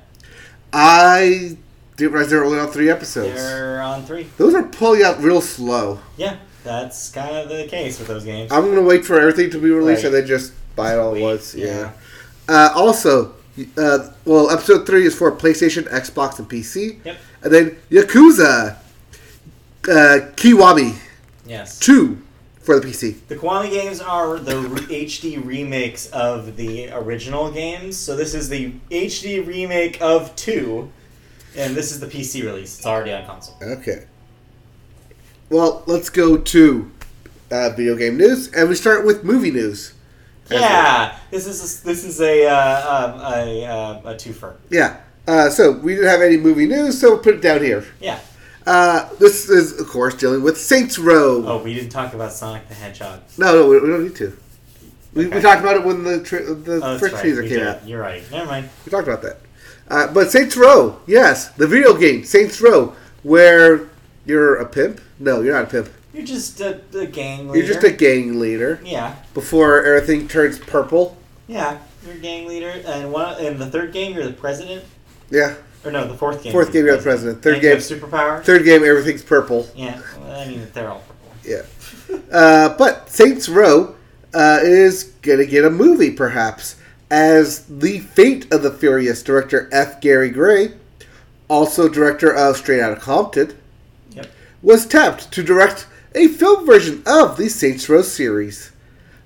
I didn't realize they were only on three episodes. They're on three. Those are pulling out real slow. Yeah, that's kind of the case with those games. I'm gonna wait for everything to be released Right. and then just buy it all at once. Yeah. Uh, also, uh, well, episode three is for PlayStation, Xbox, and PC. Yep. And then Yakuza, uh, Kiwami Yes. two for the PC. The Kiwami games are the re- HD remakes of the original games. So this is the HD remake of two, and this is the PC release. It's already on console. Okay. Well, let's go to uh, video game news, and we start with movie news. Yeah, this is a, this is a uh, um, a uh, a twofer. Yeah. Uh, so we didn't have any movie news, so we'll put it down here. Yeah. Uh, this is, of course, dealing with Saints Row. Oh, we didn't talk about Sonic the Hedgehog. No, no, we, we don't need to. We, we talked about it when the tra- the Oh, that's first right. teaser we came did. out. You're right. Never mind. We talked about that. Uh, but Saints Row, yes, the video game Saints Row, where you're a pimp. No, you're not a pimp. You're just a, a gang leader. You're just a gang leader yeah, before everything turns purple. yeah. You're a gang leader, and one in the third game you're the president. Yeah. Or no, the fourth game. Fourth game, you're the president. Third game, have superpower. third game, everything's purple. Yeah, well, I mean they're all purple. Yeah. Uh, but Saints Row uh, is gonna get a movie, perhaps, as the fate of the Furious director F. Gary Gray, also director of Straight Outta Compton, was tapped to direct a film version of the Saints Row series,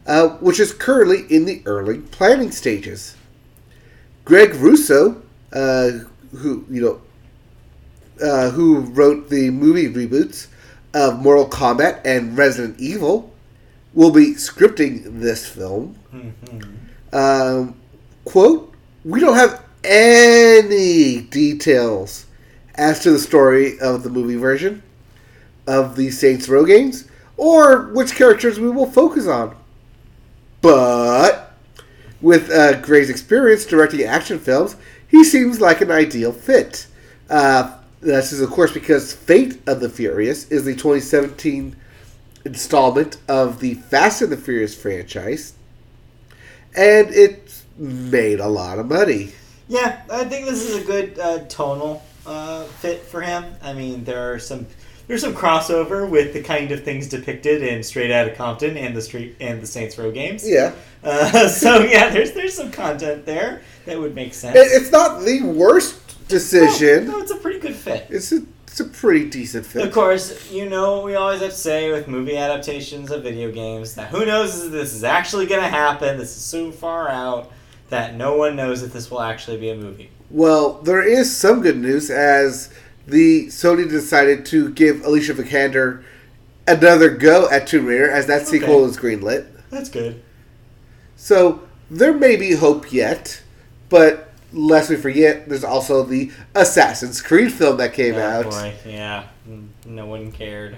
uh, which is currently in the early planning stages. Greg Russo, uh, who you know, uh, who wrote the movie reboots of Mortal Kombat and Resident Evil, will be scripting this film. Um, quote, we don't have any details as to the story of the movie version of the Saints Row games or which characters we will focus on. But with uh, Gray's experience directing action films, he seems like an ideal fit. Uh, this is, of course, because Fate of the Furious is the 2017 installment of the Fast and the Furious franchise, and it made a lot of money. Yeah, I think this is a good uh, tonal uh, fit for him. I mean, there are some there's some crossover with the kind of things depicted in Straight Outta Compton and the Street and the Saints Row games. Yeah, Uh, so yeah, there's there's some content there that would make sense. It- it's not the worst decision. No, no, it's a pretty good fit. It's a it's a pretty decent fit. Of course, you know we always have to say with movie adaptations of video games that who knows if this is actually going to happen. This is so far out that no one knows if this will actually be a movie. Well, there is some good news as the Sony decided to give Alicia Vikander another go at Tomb Raider as that sequel Okay. is greenlit. That's good. So there may be hope yet, but lest we forget, there's also the Assassin's Creed film that came oh, out. boy, yeah, no one cared.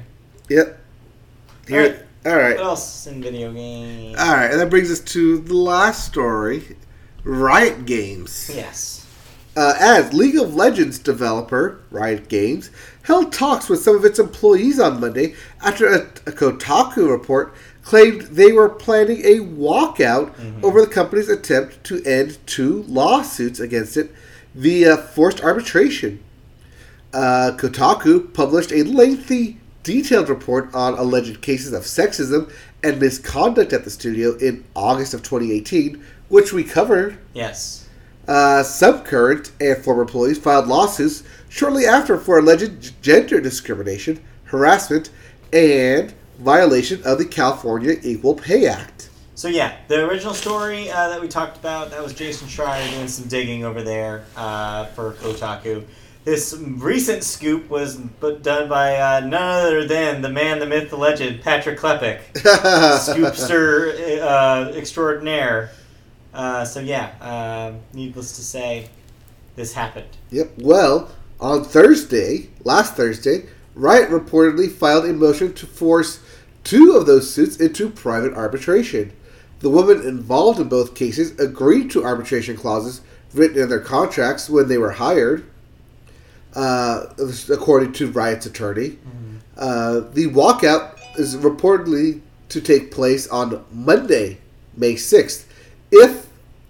Yep. Here, all right. What else in video games? All right, and that brings us to the last story Riot Games. yes. Uh, as League of Legends developer Riot Games held talks with some of its employees on Monday after a, a Kotaku report claimed they were planning a walkout over the company's attempt to end two lawsuits against it via forced arbitration. Uh, Kotaku published a lengthy, detailed report on alleged cases of sexism and misconduct at the studio in August of 2018, which we covered. Yes. Uh, some current and former employees filed lawsuits shortly after for alleged gender discrimination, harassment, and violation of the California Equal Pay Act. So yeah, the original story uh, that we talked about that was Jason Schreier doing some digging over there uh, for Kotaku. This recent scoop was done by uh, none other than the man, the myth, the legend, Patrick Klepek, scoopster uh, extraordinaire. Uh, so yeah, um, needless to say, this happened. Yep. Well, on Thursday, last Thursday, Riot reportedly filed a motion to force two of those suits into private arbitration. The women involved in both cases agreed to arbitration clauses written in their contracts when they were hired, uh, according to Riot's attorney. Uh, the walkout is reportedly to take place on Monday, May 6th. If,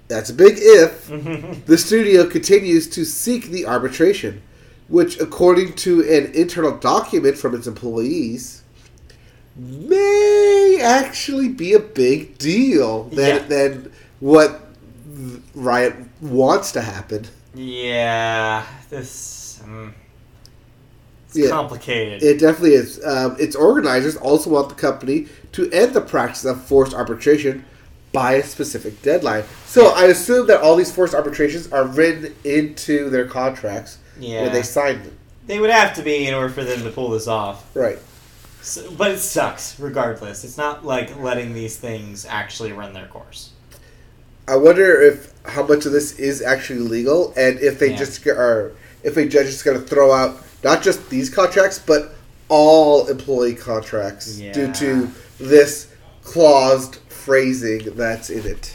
that's a big if, the studio continues to seek the arbitration, which, according to an internal document from its employees, may actually be a big deal than, Yeah. than what Riot wants to happen. Yeah, this mm, it's Yeah. complicated. It definitely is. Um, its organizers also want the company to end the practice of forced arbitration by a specific deadline. So I assume that all these forced arbitrations are written into their contracts yeah, when they sign them. they would have to be in order for them to pull this off. Right. So, but it sucks, regardless. It's not like letting these things actually run their course. I wonder if how much of this is actually legal, and if they Yeah. just are, if a judge is going to throw out not just these contracts, but all employee contracts due to this claused phrasing that's in it.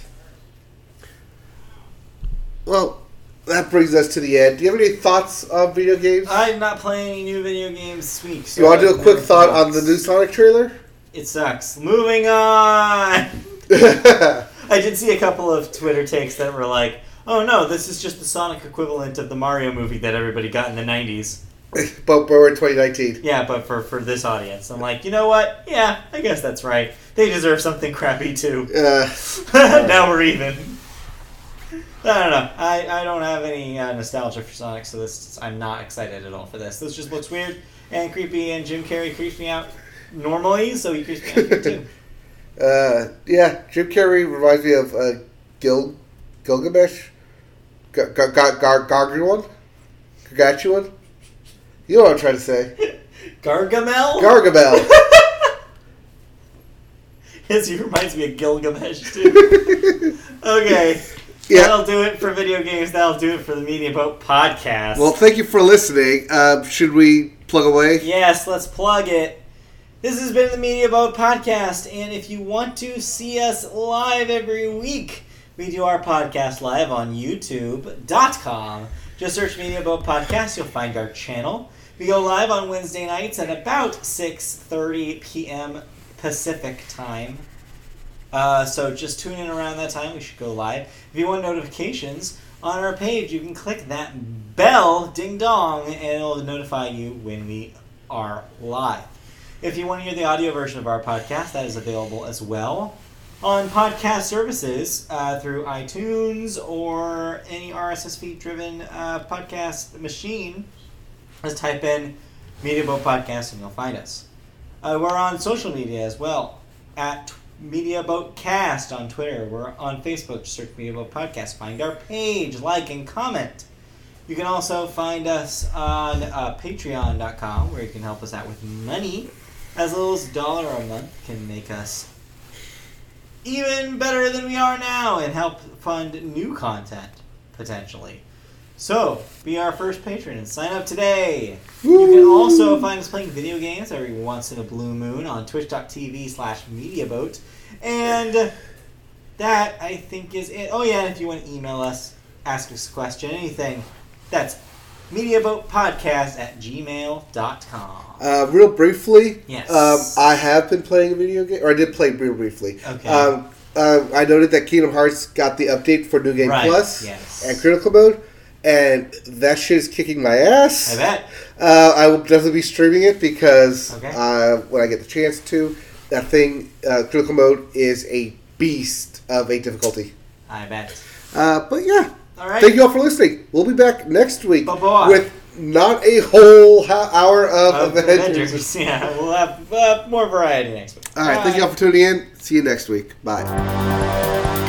Well, that brings us to the end. Do you have any thoughts on video games? I'm not playing any new video games this week. So you want to do a quick thought on the new Sonic trailer? It sucks. Moving on. I did see a couple of Twitter takes that were like, "Oh no, this is just the Sonic equivalent of the Mario movie that everybody got in the '90s." But we're in 2019. Yeah, but for for this audience, I'm like, you know what? Yeah, I guess that's right. They deserve something crappy too. Uh, now we're even. I don't know. I, I don't have any uh, nostalgia for Sonic, so this I'm not excited at all for this. This just looks weird. And creepy and Jim Carrey creeps me out normally, so he creeps me out too. Uh, yeah, Jim Carrey reminds me of uh, Gil Gilgamesh, Gar Gar Gar Gar Gargamel, Gargantuan. You know what I'm trying to say? Gargamel? Gargamel. yes, he reminds me of Gilgamesh too. Okay. Yeah. That'll do it for video games. That'll do it for the Media Boat podcast. well, thank you for listening. Um, should we plug away? Yes, let's plug it. This has been the Media Boat Podcast, and if you want to see us live every week, we do our podcast live on YouTube.com. Just search Media Boat Podcast, you'll find our channel. We go live on Wednesday nights at about 6.30 p.m. Pacific time. Uh, so just tune in around that time. We should go live. If you want notifications on our page, you can click that bell, ding dong, and it'll notify you when we are live. If you want to hear the audio version of our podcast, that is available as well on podcast services uh, through iTunes or any RSS feed driven uh, podcast machine. Just type in Media Boat Podcast and you'll find us. Uh, we're on social media as well at Media Boat Cast on Twitter. We're on Facebook. Search Media Boat Podcast. Find our page, like, and comment. You can also find us on uh, Patreon.com where you can help us out with money. As little as a dollar a month can make us even better than we are now and help fund new content potentially. So, be our first patron and sign up today. You can also find us playing video games every once in a blue moon on twitch.tv slash mediaboat. And that, I think, is it. Oh, yeah, if you want to email us, ask us a question, anything, that's mediaboatpodcast at gmail.com. Uh, real briefly, Yes. um, I have been playing a video game, or I did play real briefly. Okay. Um, uh, I noted that Kingdom Hearts got the update for New Game Right, Plus yes. and Critical Mode, and that shit is kicking my ass. I bet. Uh, I will definitely be streaming it because Okay. uh, when I get the chance to, that thing, uh, Critical Mode, is a beast of a difficulty. I bet. Uh, but yeah, All right. thank you all for listening. We'll be back next week Bye-bye. with not a whole ho- hour of, Of Avengers. Avengers. Yeah, we'll have uh, more variety next week. All right, thank you all for tuning in. See you next week. Bye.